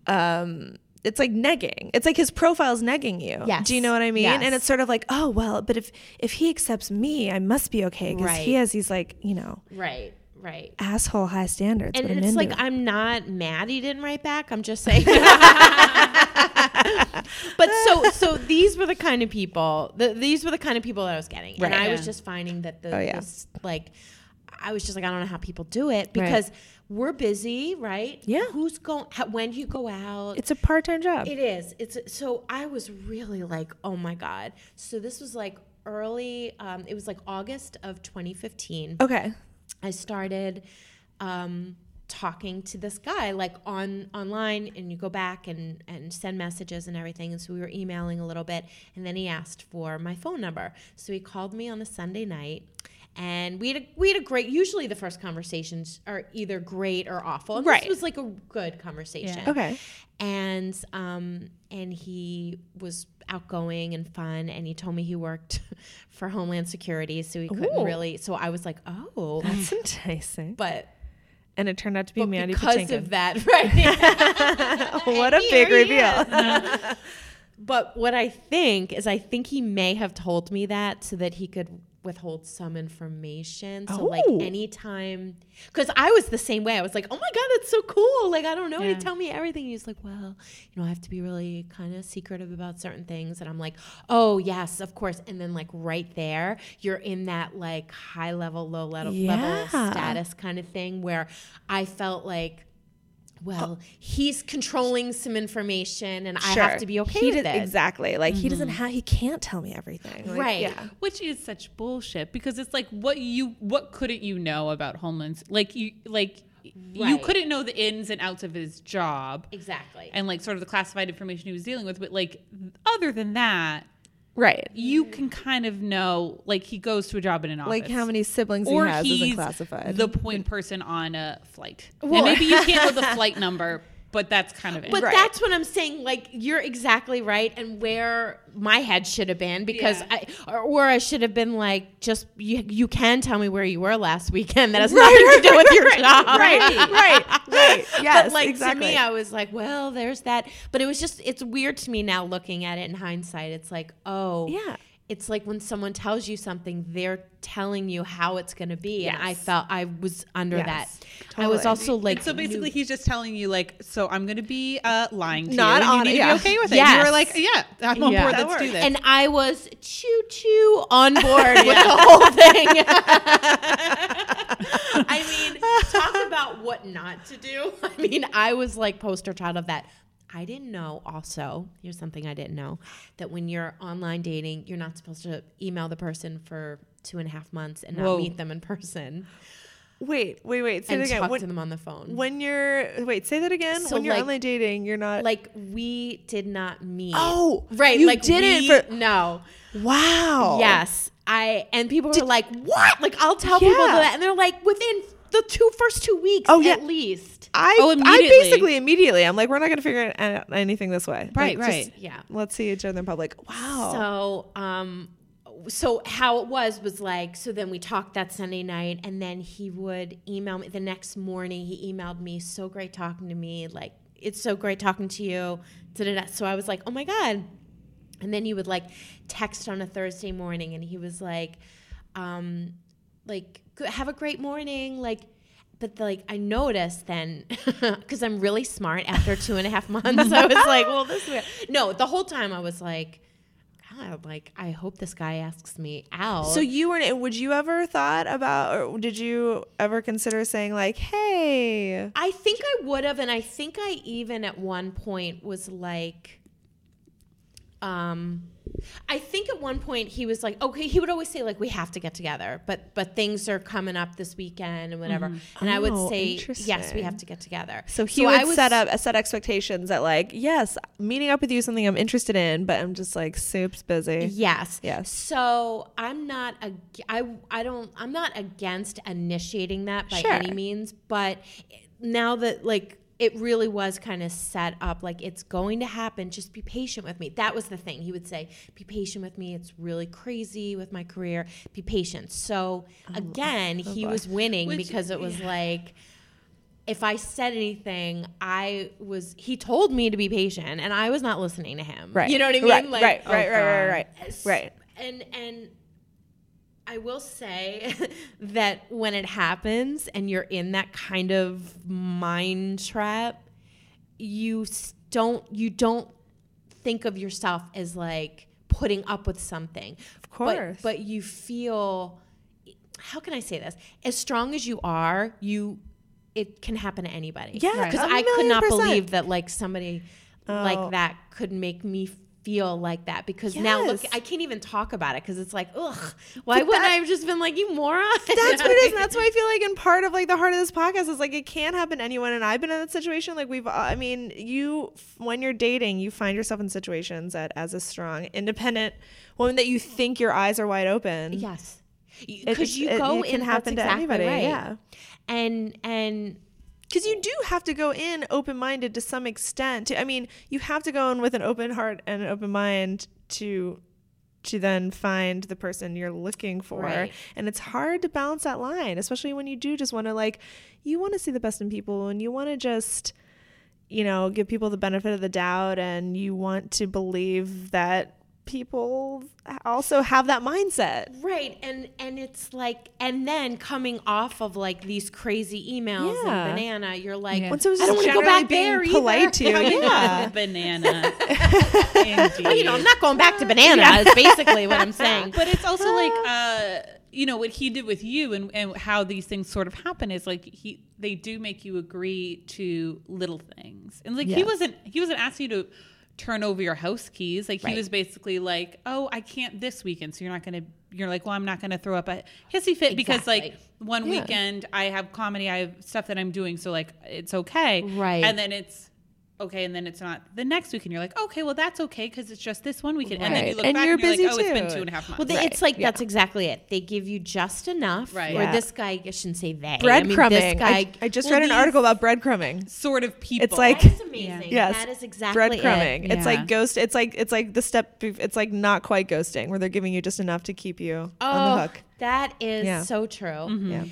um. It's like negging. It's like his profile's negging you. Yes. Do you know what I mean? Yes. And it's sort of like, oh well, but if if he accepts me, I must be okay because he has these like you know Right. Right. asshole high standards. And it's like. I'm not mad he didn't write back. I'm just saying. but so so these were the kind of people. The, these were the kind of people that I was getting, Right. and I was just finding that the Oh, yeah. this, like I was just like I don't know how people do it because we're busy, right? Yeah. Who's going? How, when do you go out? it's a part time job. It is. It's so I was really like, oh my god. So this was like early. Um, it was like August of 2015. okay. I started um, talking to this guy like on online and you go back and and send messages and everything and so we were emailing a little bit and then he asked for my phone number so he called me on a sunday night and we had a, we had a great usually the first conversations are either great or awful and Right. this was like a good conversation Yeah. Okay. and um and he was outgoing and fun and he told me he worked for homeland security so he couldn't Ooh. really so i was like oh That's enticing. but And it turned out to be but Mandy because Patinkin. of that right what a big reveal. but what i think is i think he may have told me that so that he could withhold some information. So like Oh. anytime because i was the same way. I was like oh my god that's so cool. Like i don't know. Yeah. he tell me everything. He's like well you know i have to be really kind of secretive about certain things. And i'm like oh yes of course. And then like right there you're in that like high level low level, Yeah. level status kind of thing where i felt like well, uh, he's controlling some information, and I have to be okay he with did- it. Exactly. Like he doesn't mm-hmm. have. He can't tell me everything. Like, Right. Yeah. which is such bullshit because it's like what you what couldn't you know about Homeland like you like you couldn't know the ins and outs of his job Exactly. and like sort of the classified information he was dealing with but like other than that Right. you can kind of know like he goes to a job in an office Like how many siblings or he has he's isn't classified. the point person on a flight Well- and maybe you can't know the flight number but that's kind of it But Right. that's what I'm saying. Like you're exactly right, and where my head should have been because Yeah. I, or, or I should have been like, just you, you can tell me where you were last weekend. That has nothing to do with your job, right, right, right. Yes, but like exactly. to me, I was like, well, there's that. But it was just, it's weird to me now looking at it in hindsight. It's like, oh, Yeah. It's like when someone tells you something, they're telling you how it's going to be, and I felt I was under Yes, that. I was also like, and so basically new- he's just telling you like so i'm gonna be uh lying to Not you and on you it, need yeah. to be okay with it you were like yeah i'm on Yeah. board That let's do this and I was choo choo on board with the whole thing. I mean, talk about what not to do. I mean, I was like poster child of that. I didn't know also, here's something I didn't know that when you're online dating, you're not supposed to email the person for two and a half months and not Whoa. meet them in person wait, wait, wait. Say and that again. talk When, to them on the phone. when you're wait, say that again. So, when you're like- online dating, you're not. like we did not meet. oh, right. You like didn't. we- for, no. wow. Yes. I and people were like, "What?" Like I'll tell people that, and they're like, within the two first two weeks, Oh, yeah. at least. I, Oh, I basically immediately. I'm like, we're not gonna figure out anything this way. Right, Like, just right. Yeah. Let's see each other in public. Wow. So, um, so how it was was like, so then we talked that Sunday night, and then he would email me the next morning. He emailed me, "So great talking to me. Like it's so great talking to you." Da-da-da. So I was like, "Oh my god." And then he would like text on a Thursday morning, and he was like, um, like have a great morning, like. But like I noticed then, because I'm really smart. After two and a half months, I was like, "Well, this is weird." no." The whole time I was like, "God, like I hope this guy asks me out." So you were. Eh, would you ever thought about, or did you ever consider saying like, "Hey"? I think I would have, and I think I even at one point was like, um, I think at one point he was like, okay, he would always say like, we have to get together, but but things are coming up this weekend and whatever, and I Oh, would say, yes, we have to get together. So he I would was- set up set expectations that like, yes, meeting up with you is something I'm interested in, but I'm just like soup's busy. Yes. Yes. So I'm not a I I don't I'm not against initiating that by Sure. any means, but now that like it really was kind of set up like it's going to happen just be patient with me that was the thing he would say be patient with me it's really crazy with my career be patient so oh, again oh, he was winning Which- because it was like if I said anything, I was he told me to be patient and I was not listening to him. Right. You know what I mean? Right. Like, right. oh Right. Right. Right. Right. Right. And and I will say that when it happens and you're in that kind of mind trap, you don't you don't think of yourself as like putting up with something. Of course. But, but you feel how can I say this? As strong as you are, you it can happen to anybody. Yeah, Because I could not percent. believe that like somebody Oh. like that could make me feel like that because now look, I can't even talk about it because it's like, ugh, why wouldn't I have just been like, you moron? That's what it is. And that's why I feel like, and part of like the heart of this podcast is like it can happen to anyone. And I've been in that situation. Like we've, I mean, you when you're dating, you find yourself in situations that as a strong, independent woman that you think your eyes are wide open. Yes. It- Because you it- go it can in happen that's to exactly anybody. right. Yeah. And and because you do have to go in open minded to some extent. To, I mean, you have to go in with an open heart and an open mind to to then find the person you're looking for. Right. And it's hard to balance that line, especially when you do just want to like you want to see the best in people and you want to just you know, give people the benefit of the doubt and you want to believe that people also have that mindset. right and and it's like and then coming off of like these crazy emails Yeah. and banana, you're like, Yeah. When someone's I don't want to go generally back being there polite either. to you. Yeah. Yeah. banana. Well, you know, I'm not going back to banana. Is basically what I'm saying. but it's also like uh you know what he did with you and, and how these things sort of happen is like he they do make you agree to little things and like he wasn't he wasn't asking you to turn over your house keys like Right. he was basically like oh i can't this weekend so you're not gonna you're like well i'm not gonna throw up a hissy fit because like one Yeah. weekend i have comedy i have stuff that i'm doing so like it's okay Right. and then it's okay and then it's not the next week, and you're like okay well that's okay because it's just this one weekend and then you Right. look And back you're and you're busy like oh it's been too. two and a half months Well, they, Right, it's like yeah. that's exactly it. They give you just enough. Right. Or Yeah. this guy, I shouldn't say they. I mean, Breadcrumbing. this guy, I, I just well, read an these- article about breadcrumbing. sort of people. It's like- That is amazing. Yes. That is exactly breadcrumbing. it. It's Yeah. like ghost. It's like it's like the step. bef- It's like not quite ghosting, where they're giving you just enough to keep you on the oh, hook. That is Yeah. so true. Mm-hmm. Yeah.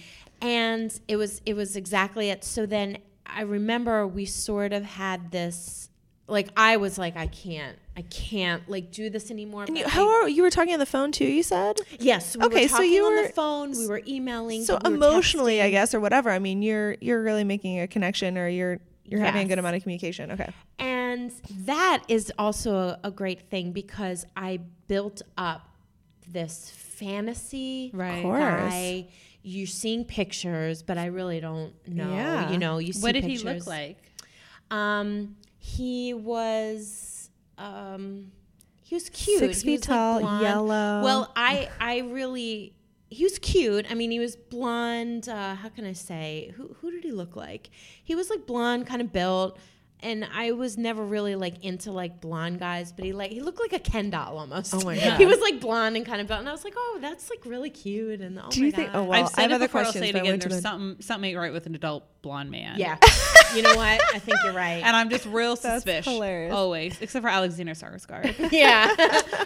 And it was it was exactly it. So then I remember we sort of had this like I was like I can't I can't like do this anymore. And you, how I- are you were talking on the phone too? You said yes, we Okay, were so you on the phone, we were emailing. so we were emotionally, I guess, or whatever. I mean, you're you're really making a connection, or you're you're having a good amount of communication. Okay. And that is also a, a great thing because I built up this fantasy Right. course. guy. You're seeing pictures, but I really don't know. Yeah. You know, you see what did pictures. he look like? Um, he was um, he was cute. Six feet was, like, tall, yellow. Well, I I really he was cute. I mean, he was blonde. Uh, how can I say? Who who did he look like? He was like blonde, kind of built. And I was never really like into like blonde guys, but he like he looked like a Ken doll almost. Oh my god, he was like blonde and kind of built, and I was like, oh, that's like really cute. And oh Do my you think- oh, well, I've I said have it other before. I'll questions, say it again. went There's something something ain't right with an adult blonde man. yeah. you know what? I think you're right. And I'm just real That's suspicious. hilarious. Always, except for Alexander Skarsgård. yeah.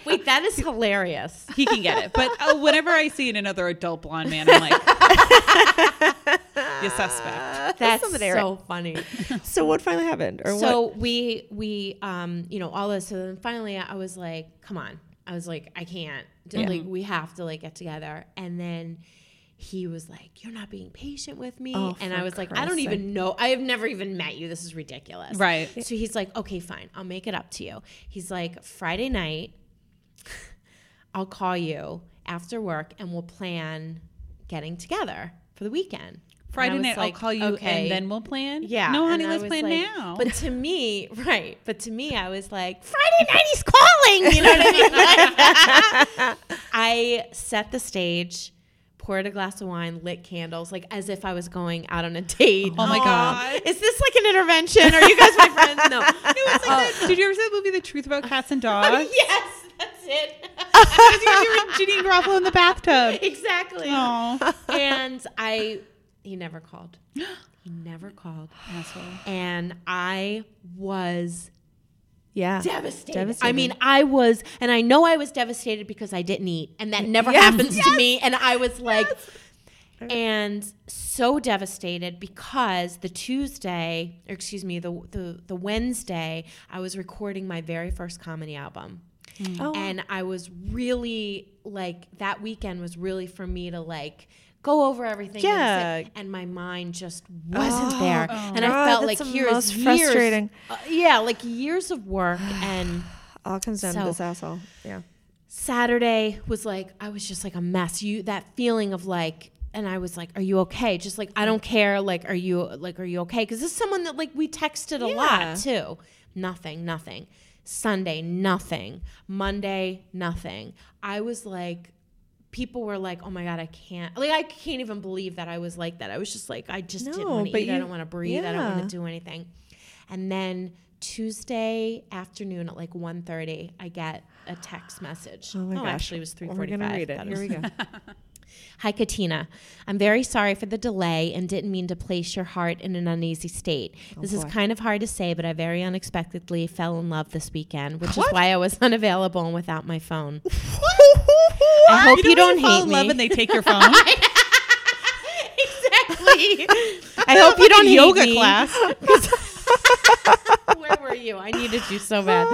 Wait, that is hilarious. he can get it. But uh, whenever I see another adult blonde man, I'm like, you suspect. That's something to so funny. So what finally happened, or so what? we we um you know all this. So then finally I was like, come on. I was like, I can't. Yeah. Like we have to like get together. And then he was like, "You're not being patient with me," Oh, and I was like, "I don't Christ's even know. I have never even met you. This is ridiculous." Right. So he's like, "Okay, fine. I'll make it up to you." He's like, "Friday night, I'll call you after work, and we'll plan getting together for the weekend." Friday night, like, I'll call you "Okay." and then we'll plan. Yeah. No, honey, let's plan like- now. But to me, right. But to me, I was like, Friday night he's calling. You know what I mean? Like, I set the stage, poured a glass of wine, lit candles, like as if I was going out on a date. Oh my. God. Is this like an intervention? Are you guys my friends? No. No, it's like oh. that- Did you ever see the movie The Truth About Cats and Dogs? yes, that's it. you were Janeane Garofalo in the bathtub. exactly. Aw. And I, he never called. He never called. Asshole. And I was yeah, devastated. Devastated. I mean, I was, and I know I was devastated because I didn't eat, and that never Yes, happens to me. And I was like, and so devastated because the Tuesday, or excuse me, the the the Wednesday, I was recording my very first comedy album. Mm. Oh, And I was really like that weekend was really for me to like go over everything. and Yeah. sit- And, my mind just wasn't there. And God, I felt like the here's most years, frustrating. uh, yeah, like years of work and all comes down to so- this asshole. Yeah. Saturday was like I was just like a mess. You that feeling of like and I was like, "Are you okay?" Just like I don't care. Like, are you like, are you okay? Because this is someone that like we texted a Yeah. lot too. Nothing, nothing. Sunday, nothing. Monday, nothing. I was like, people were like, "Oh my god, I can't!" Like, I can't even believe that I was like that. I was just like, I just didn't want to eat. I don't want to breathe. I don't want to do anything. And then Tuesday afternoon at like 1.30, I get a text message. Oh my oh, gosh. actually, it was three forty-five. We're gonna read it. Here we go. Hi, Katina. I'm very sorry for the delay and didn't mean to place your heart in an uneasy state. Oh, this is kind of hard to say, but I very unexpectedly fell in love this weekend, which What? is why I was unavailable and without my phone. I I hope you, know when don't fall hate in me. love and they take your phone. exactly. I hope you don't hate yoga me. class. Where were you? I needed you so bad.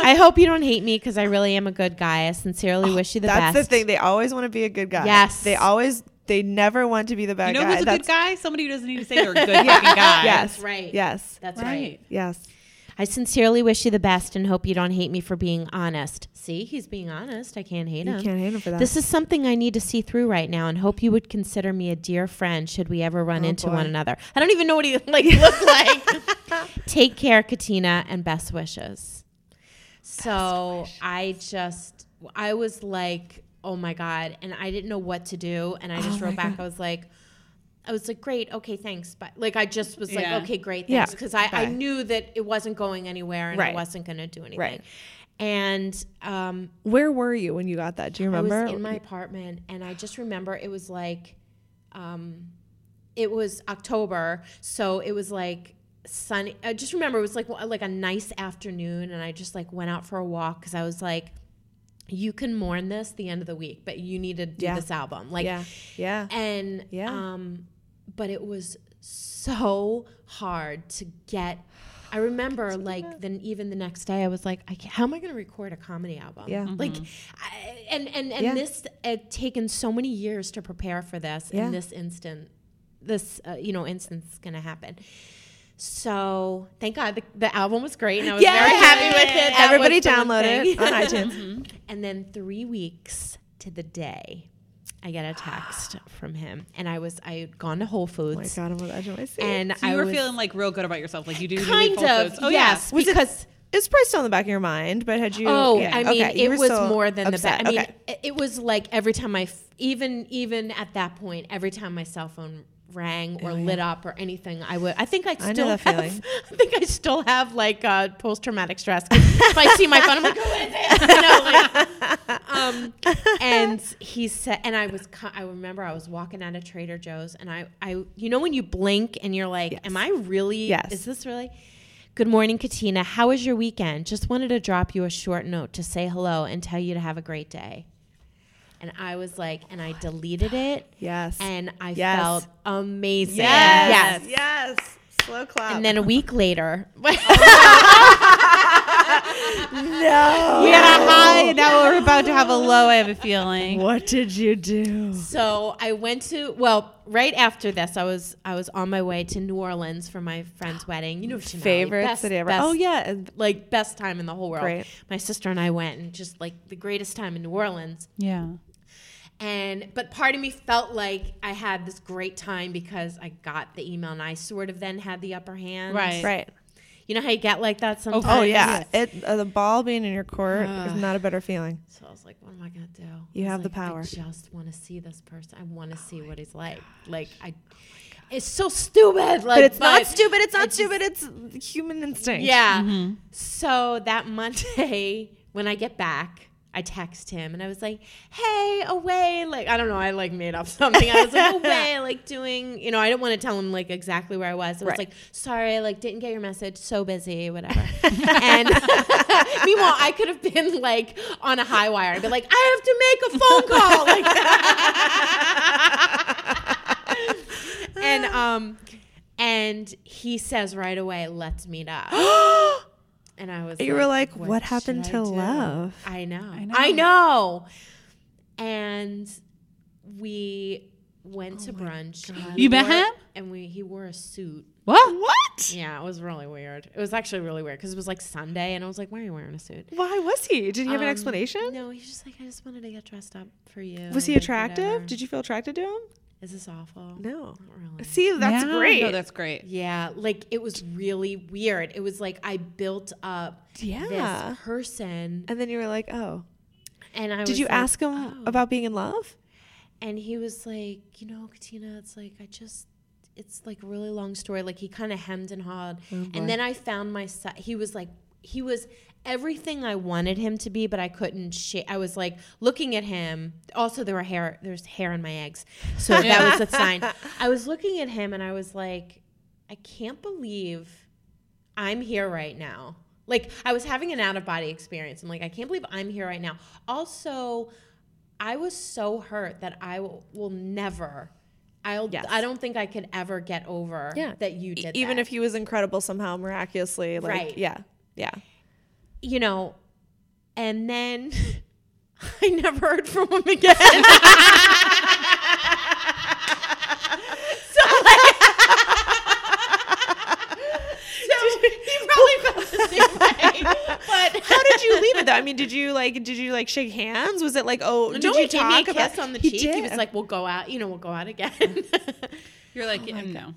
I hope you don't hate me because I really am a good guy. I sincerely oh, wish you the best. That's best. the thing. They always want to be a good guy. Yes. They always. They never want to be the bad guy. You know guy. who's a That's, good guy? Somebody who doesn't need to say they're a good fucking guy. Yes. That's right. Yes. That's right. Right. Yes. I sincerely wish you the best and hope you don't hate me for being honest. See, he's being honest. I can't hate You him. You can't hate him for that. This is something I need to see through right now and hope you would consider me a dear friend should we ever run Oh, into boy. one another. I don't even know what he like look like. Take care, Katina, and best wishes. So I just I was like, oh my God. And I didn't know what to do. And I just Oh wrote back, God. I was like, I was like, great, okay, thanks. But like, I just was Yeah. like, okay, great, thanks. Because I, I knew that it wasn't going anywhere and I wasn't going to do anything. Right. And um, Where were you when you got that? Do you I remember? was in my apartment, and I just remember it was like, um, it was October, so it was like sunny. I just remember it was like like a nice afternoon, and I just like went out for a walk because I was like, you can mourn this the end of the week, but you need to do Yeah. this album, like, yeah. Yeah. and Yeah. um, but it was so hard to get. I remember, like, then even the next day, I was like, I can't, "How am I going to record a comedy album?" Yeah. like, I, and and and Yeah. this had taken so many years to prepare for this, Yeah. and this instant, this uh, you know, instance is going to happen. So thank God the, the album was great, and I was very happy with it. That Everybody was the one download it on iTunes. And then three weeks to the day, I get a text from him, and I was I had gone to Whole Foods. Oh my god, I'm on the edge of my seat. and So you I were was feeling like real good about yourself, like you do. kind Full of Foods. Oh yes, Was it- because it's probably still in the back of your mind, but had you? oh, yeah. I mean, Okay, it was more than upset. the back. I mean, Okay. it- it was like every time I, f- even even at that point, every time my cell phone rang or Oh, lit up or anything, I would. I think I I still have. feeling. I think I still have like uh, post traumatic stress. if I see my phone, I'm like, who is it? You know, like, um, and he said, and I was, I remember I was walking out of Trader Joe's, and I, I, you know, when you blink and you're like, Yes. am I really? Yes. Is this really? Good morning, Katina. How was your weekend? Just wanted to drop you a short note to say hello and tell you to have a great day. And I was like, and I deleted it, Yes. and I Yes. felt amazing. yes. Yes. Slow clap. And then a week later, no. We had a high, and now we're about to have a low. I have a feeling. What did you do? so I went to well, right after this, I was I was on my way to New Orleans for my friend's wedding. You know, Chanel, Favorite best- city ever. best- oh yeah. like best time in the whole world. Great. My sister and I went, and just like the greatest time in New Orleans. Yeah. And but part of me felt like I had this great time because I got the email, and I sort of then had the upper hand. Right. Right. You know how you get like that sometimes. Oh yeah. It uh, the ball being in your court is not a better feeling. So I was like, what am I gonna do? You I was have the power. I just want to see this person. I want to see what he's like. Like I, it's so stupid. Like, But it's not stupid. It's not just- stupid. It's human instinct. Yeah. Mm-hmm. So that Monday, when I get back, I text him and I was like, "Hey, away!" Like I don't know. I like made up something. I was like, "Away!" Like doing, you know. I didn't want to tell him like exactly where I was. I was Right. like, "Sorry, like didn't get your message. So busy, whatever." and meanwhile, I could have been like on a high wire. I'd be like, "I have to make a phone call." Like. and um, and he says right away, "Let's meet up." And I was You were like, what happened to I love? I know. I know. I know. know. And we went to brunch. and he You met wore- him? And we he wore a suit. What? What? Yeah, it was really weird. It was actually really weird because it was like Sunday, and I was like, "Why are you wearing a suit?" Why was he? Did he have an Um, explanation? No, he's just like, "I just wanted to get dressed up for you." Was he like, attractive? whatever." Did you feel attracted to him? Is this awful? No. Not really. See, that's Yeah, great. No, that's great. Yeah, like it was really weird. It was like I built up Yeah. this person, and then you were like, oh. and I Did was you like, ask him "Oh." about being in love? And he was like, you know, Katina, it's like I just, it's like a really long story. Like he kind of hemmed and hawed, Oh, and then I found my. He was like, he was everything I wanted him to be, but I couldn't. Sh- I was like looking at him. Also, there were hair. There's hair in my eggs, so that was a sign. I was looking at him, and I was like, I can't believe I'm here right now. Like I was having an out of body experience. I'm like, I can't believe I'm here right now. Also, I was so hurt that I will, will never. I'll. Yes. I don't think I could ever get over Yeah. that you did. E, Even that. if he was incredible somehow, miraculously. Like, Right. Yeah. Yeah. you know, and then I never heard from him again. so like, so he probably felt the same way. But How did you leave it though? I mean, did you like did you like shake hands? Was it like oh did no, you he gave me a about kiss on the He cheek. He did. was like, "We'll go out. You know, we'll go out again." You're like, mm, no.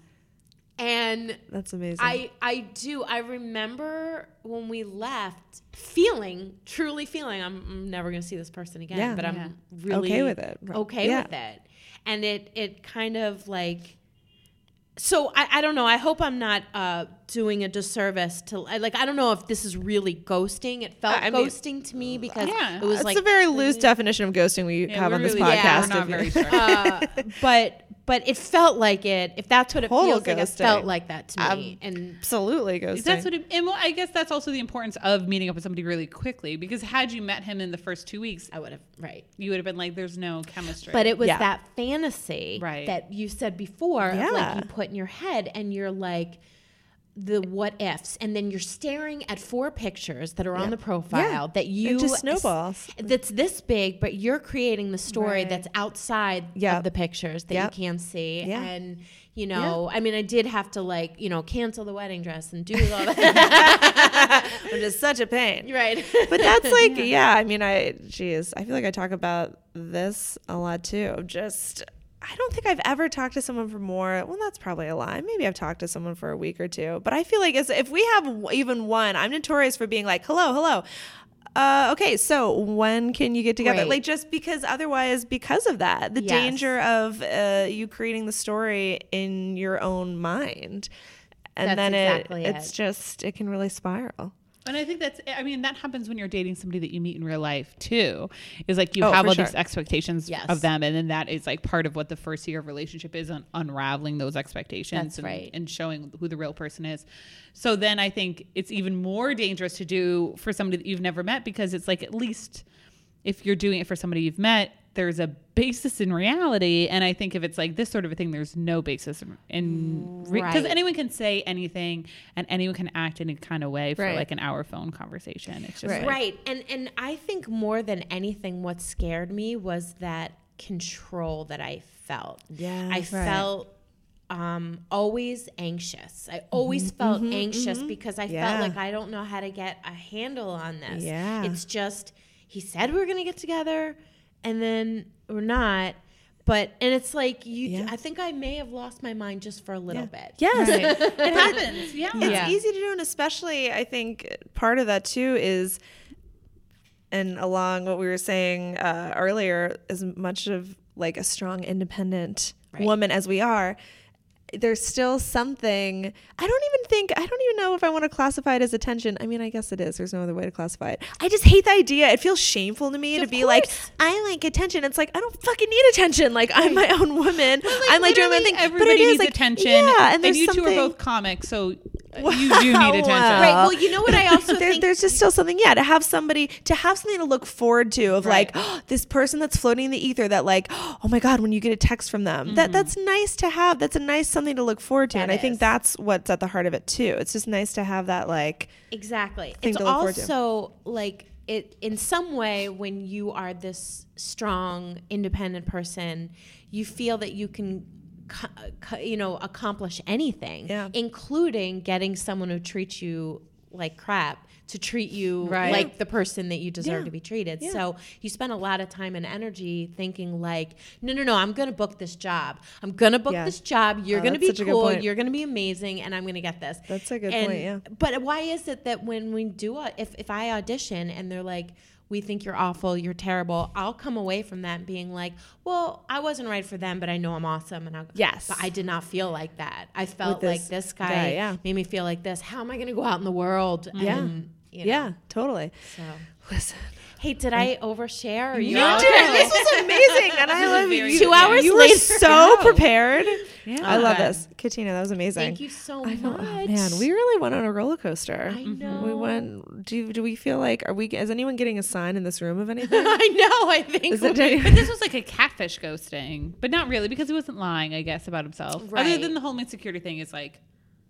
And That's amazing. I I do. I remember when we left, feeling truly feeling I'm, I'm never going to see this person again. Yeah. but I'm Yeah. really Okay with it. Okay Yeah. with it, and it it kind of like. So I, I don't know. I hope I'm not uh, doing a disservice to like I don't know if this is really ghosting. It felt I mean, ghosting to me because Yeah. it was it's like a very loose definition of ghosting we Yeah, have on this really- yeah, podcast. we're not very sure. uh, but but it felt like it. If that's what it Total feels like, it felt like that to Um, me. and Absolutely ghosting. That's what, it, and well, I guess that's also the importance of meeting up with somebody really quickly. Because had you met him in the first two weeks, I would have right. you would have been like, "There's no chemistry." But it was Yeah. that fantasy Right. that you said before, of like you put in your head, and you're like the what ifs, and then you're staring at four pictures that are on the profile Yeah. that you just snowballs. That's this big, but you're creating the story Right. that's outside Yeah. of the pictures that Yep. you can't see, Yeah. and you know, I mean, I did have to like you know cancel the wedding dress and do all that, Which is such a pain. right? But that's like, yeah. I mean, I, geez, I feel like I talk about this a lot too. Just, I don't think I've ever talked to someone for more. Well, that's probably a lie. Maybe I've talked to someone for a week or two. But I feel like as, if we have even one, I'm notorious for being like, hello, hello. Uh, okay, so when can you get together? Right. Like, just because otherwise, because of that, the Yes. danger of uh, you creating the story in your own mind. And That's then exactly it, it's just, it can really spiral. And I think that's, I mean, that happens when you're dating somebody that you meet in real life too. Is like you Oh, have all sure. these expectations Yes. of them, and then that is like part of what the first year of relationship is on unraveling those expectations That's and, right. and showing who the real person is. So then I think it's even more dangerous to do for somebody that you've never met because it's like at least if you're doing it for somebody you've met, there's a basis in reality. And I think if it's like this sort of a thing, there's no basis in- in because Right. anyone can say anything and anyone can act in a kind of way for Right. like an hour phone conversation. It's just Right. like, right and and i think more than anything what scared me was that control that i felt Yeah, i right. felt um, always anxious. I always felt anxious because I Mm-hmm, Yeah. felt like I don't know how to get a handle on this. Yeah. It's just he said we are going to get together and then we're not. But and it's like you Yeah. I think I may have lost my mind just for a little bit. Yes. it happens. Yeah. it's Yeah. easy to do and especially i think part of that too is and along what we were saying uh, earlier as much of like a strong independent Right. woman as we are there's still something i don't even think i don't even know if i want to classify it as attention. I mean i guess it is there's no other way to classify it. I just hate the idea it feels shameful to me to Of be like i like attention. It's like i don't fucking need attention. Like i'm my own woman. I'm like doing my thing. Everybody but it is needs like attention. yeah and, and, you two are both comics, so you do need attention. Right. Well, you know what I also there, think there's just still something, yeah, to have somebody to have something to look forward to of Right. like oh, this person that's floating in the ether that like oh my god when you get a text from them that mm-hmm. that's nice to have that's a nice something to look forward to That and I think that's what's at the heart of it too it's just nice to have that like Exactly. thing It's to look forward to. also like it in some way when you are this strong, independent person, you feel that you can co- co- you know accomplish anything Yeah. including getting someone who treats you like crap to treat you Right. like the person that you deserve Yeah. to be treated. Yeah. So you spend a lot of time and energy thinking like, no, no, no, I'm going to book this job. I'm going to book Yeah. this job. You're Oh, going to be such a good cool. You're going to be amazing, and I'm going to get this. That's a good And- point, yeah. But why is it that when we do, a, if if I audition and they're like, we think you're awful, you're terrible, I'll come away from that being like, well, I wasn't right for them, but I know I'm awesome, and I'll, Yes. but I did not feel like that. I felt this like this guy, guy, yeah. made me feel like this. How am I going to go out in the world? Yeah. and, you know, Yeah, totally. So, Listen. Hey, did I overshare? Or you No. You did. This was amazing, and I love very you. Two hours You were later. so prepared. Yeah. I love this, Katina. That was amazing. Thank you so I much. know. Oh, man, we really went on a roller coaster. I know. We went. Do do we feel like are we? Is anyone getting a sign in this room of anything? I know. I think. Is it- But this was like a catfish ghosting, but not really because he wasn't lying, I guess, about himself. Right. Other than the whole insecurity thing is like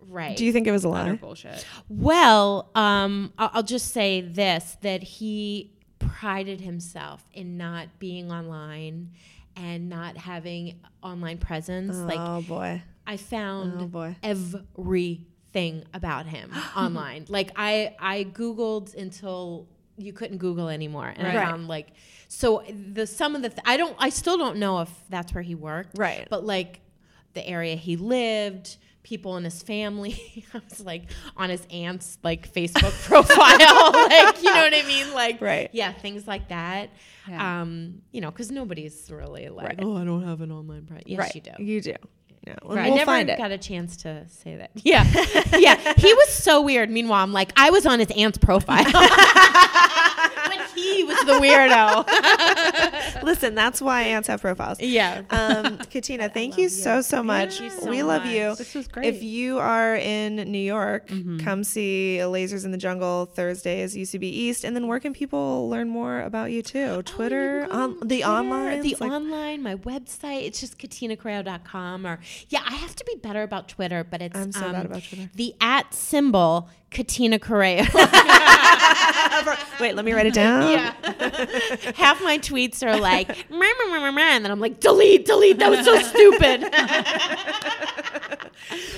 right. do you think it was a utter lie? bullshit. Well, um, I'll, I'll just say this: that he prided himself in not being online and not having online presence. Oh, like oh boy. I found Oh, boy. everything about him online. Like I I googled until you couldn't Google anymore, and I found like so the some of the th- I don't I still don't know if that's where he worked, Right. But like the area he lived. People in his family. I was like on his aunt's like Facebook profile, like you know what I mean, like Right. yeah, things like that. Yeah. Um, you know, because nobody's really like, Right. oh, I don't have an online presence. Yes, right. you do. You do. Yeah. Well, I We'll never find it. got a chance to say that. Yeah. yeah. He was so weird. Meanwhile, I'm like, I was on his aunt's profile. but he was the weirdo. Listen, that's why aunts have profiles. yeah. Um, Katina, thank you, so so much. you so we love much. you. This was great. If you are in New York, come see Lasers in the Jungle Thursdays, UCB East, and then where can people learn more about you too? Twitter, Oh, on the online, the online, my website. It's just katinacorrao.com or yeah, I have to be better about Twitter, but it's I'm so um, bad about Twitter. The at symbol Katina Corrao. Wait, let me write it down. Yeah. Half my tweets are like, "Meh, meh, meh, meh, meh," and then I'm like, delete, delete. That was so stupid.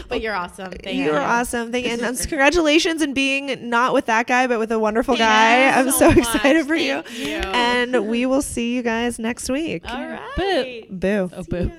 but you're awesome. Thank you. You are awesome. Thank you. And um, congratulations in being not with that guy, but with a wonderful guy. Yes, I'm so so, much. excited for you. You. And we will see you guys next week. All right. Boo. Boo. Oh, boo.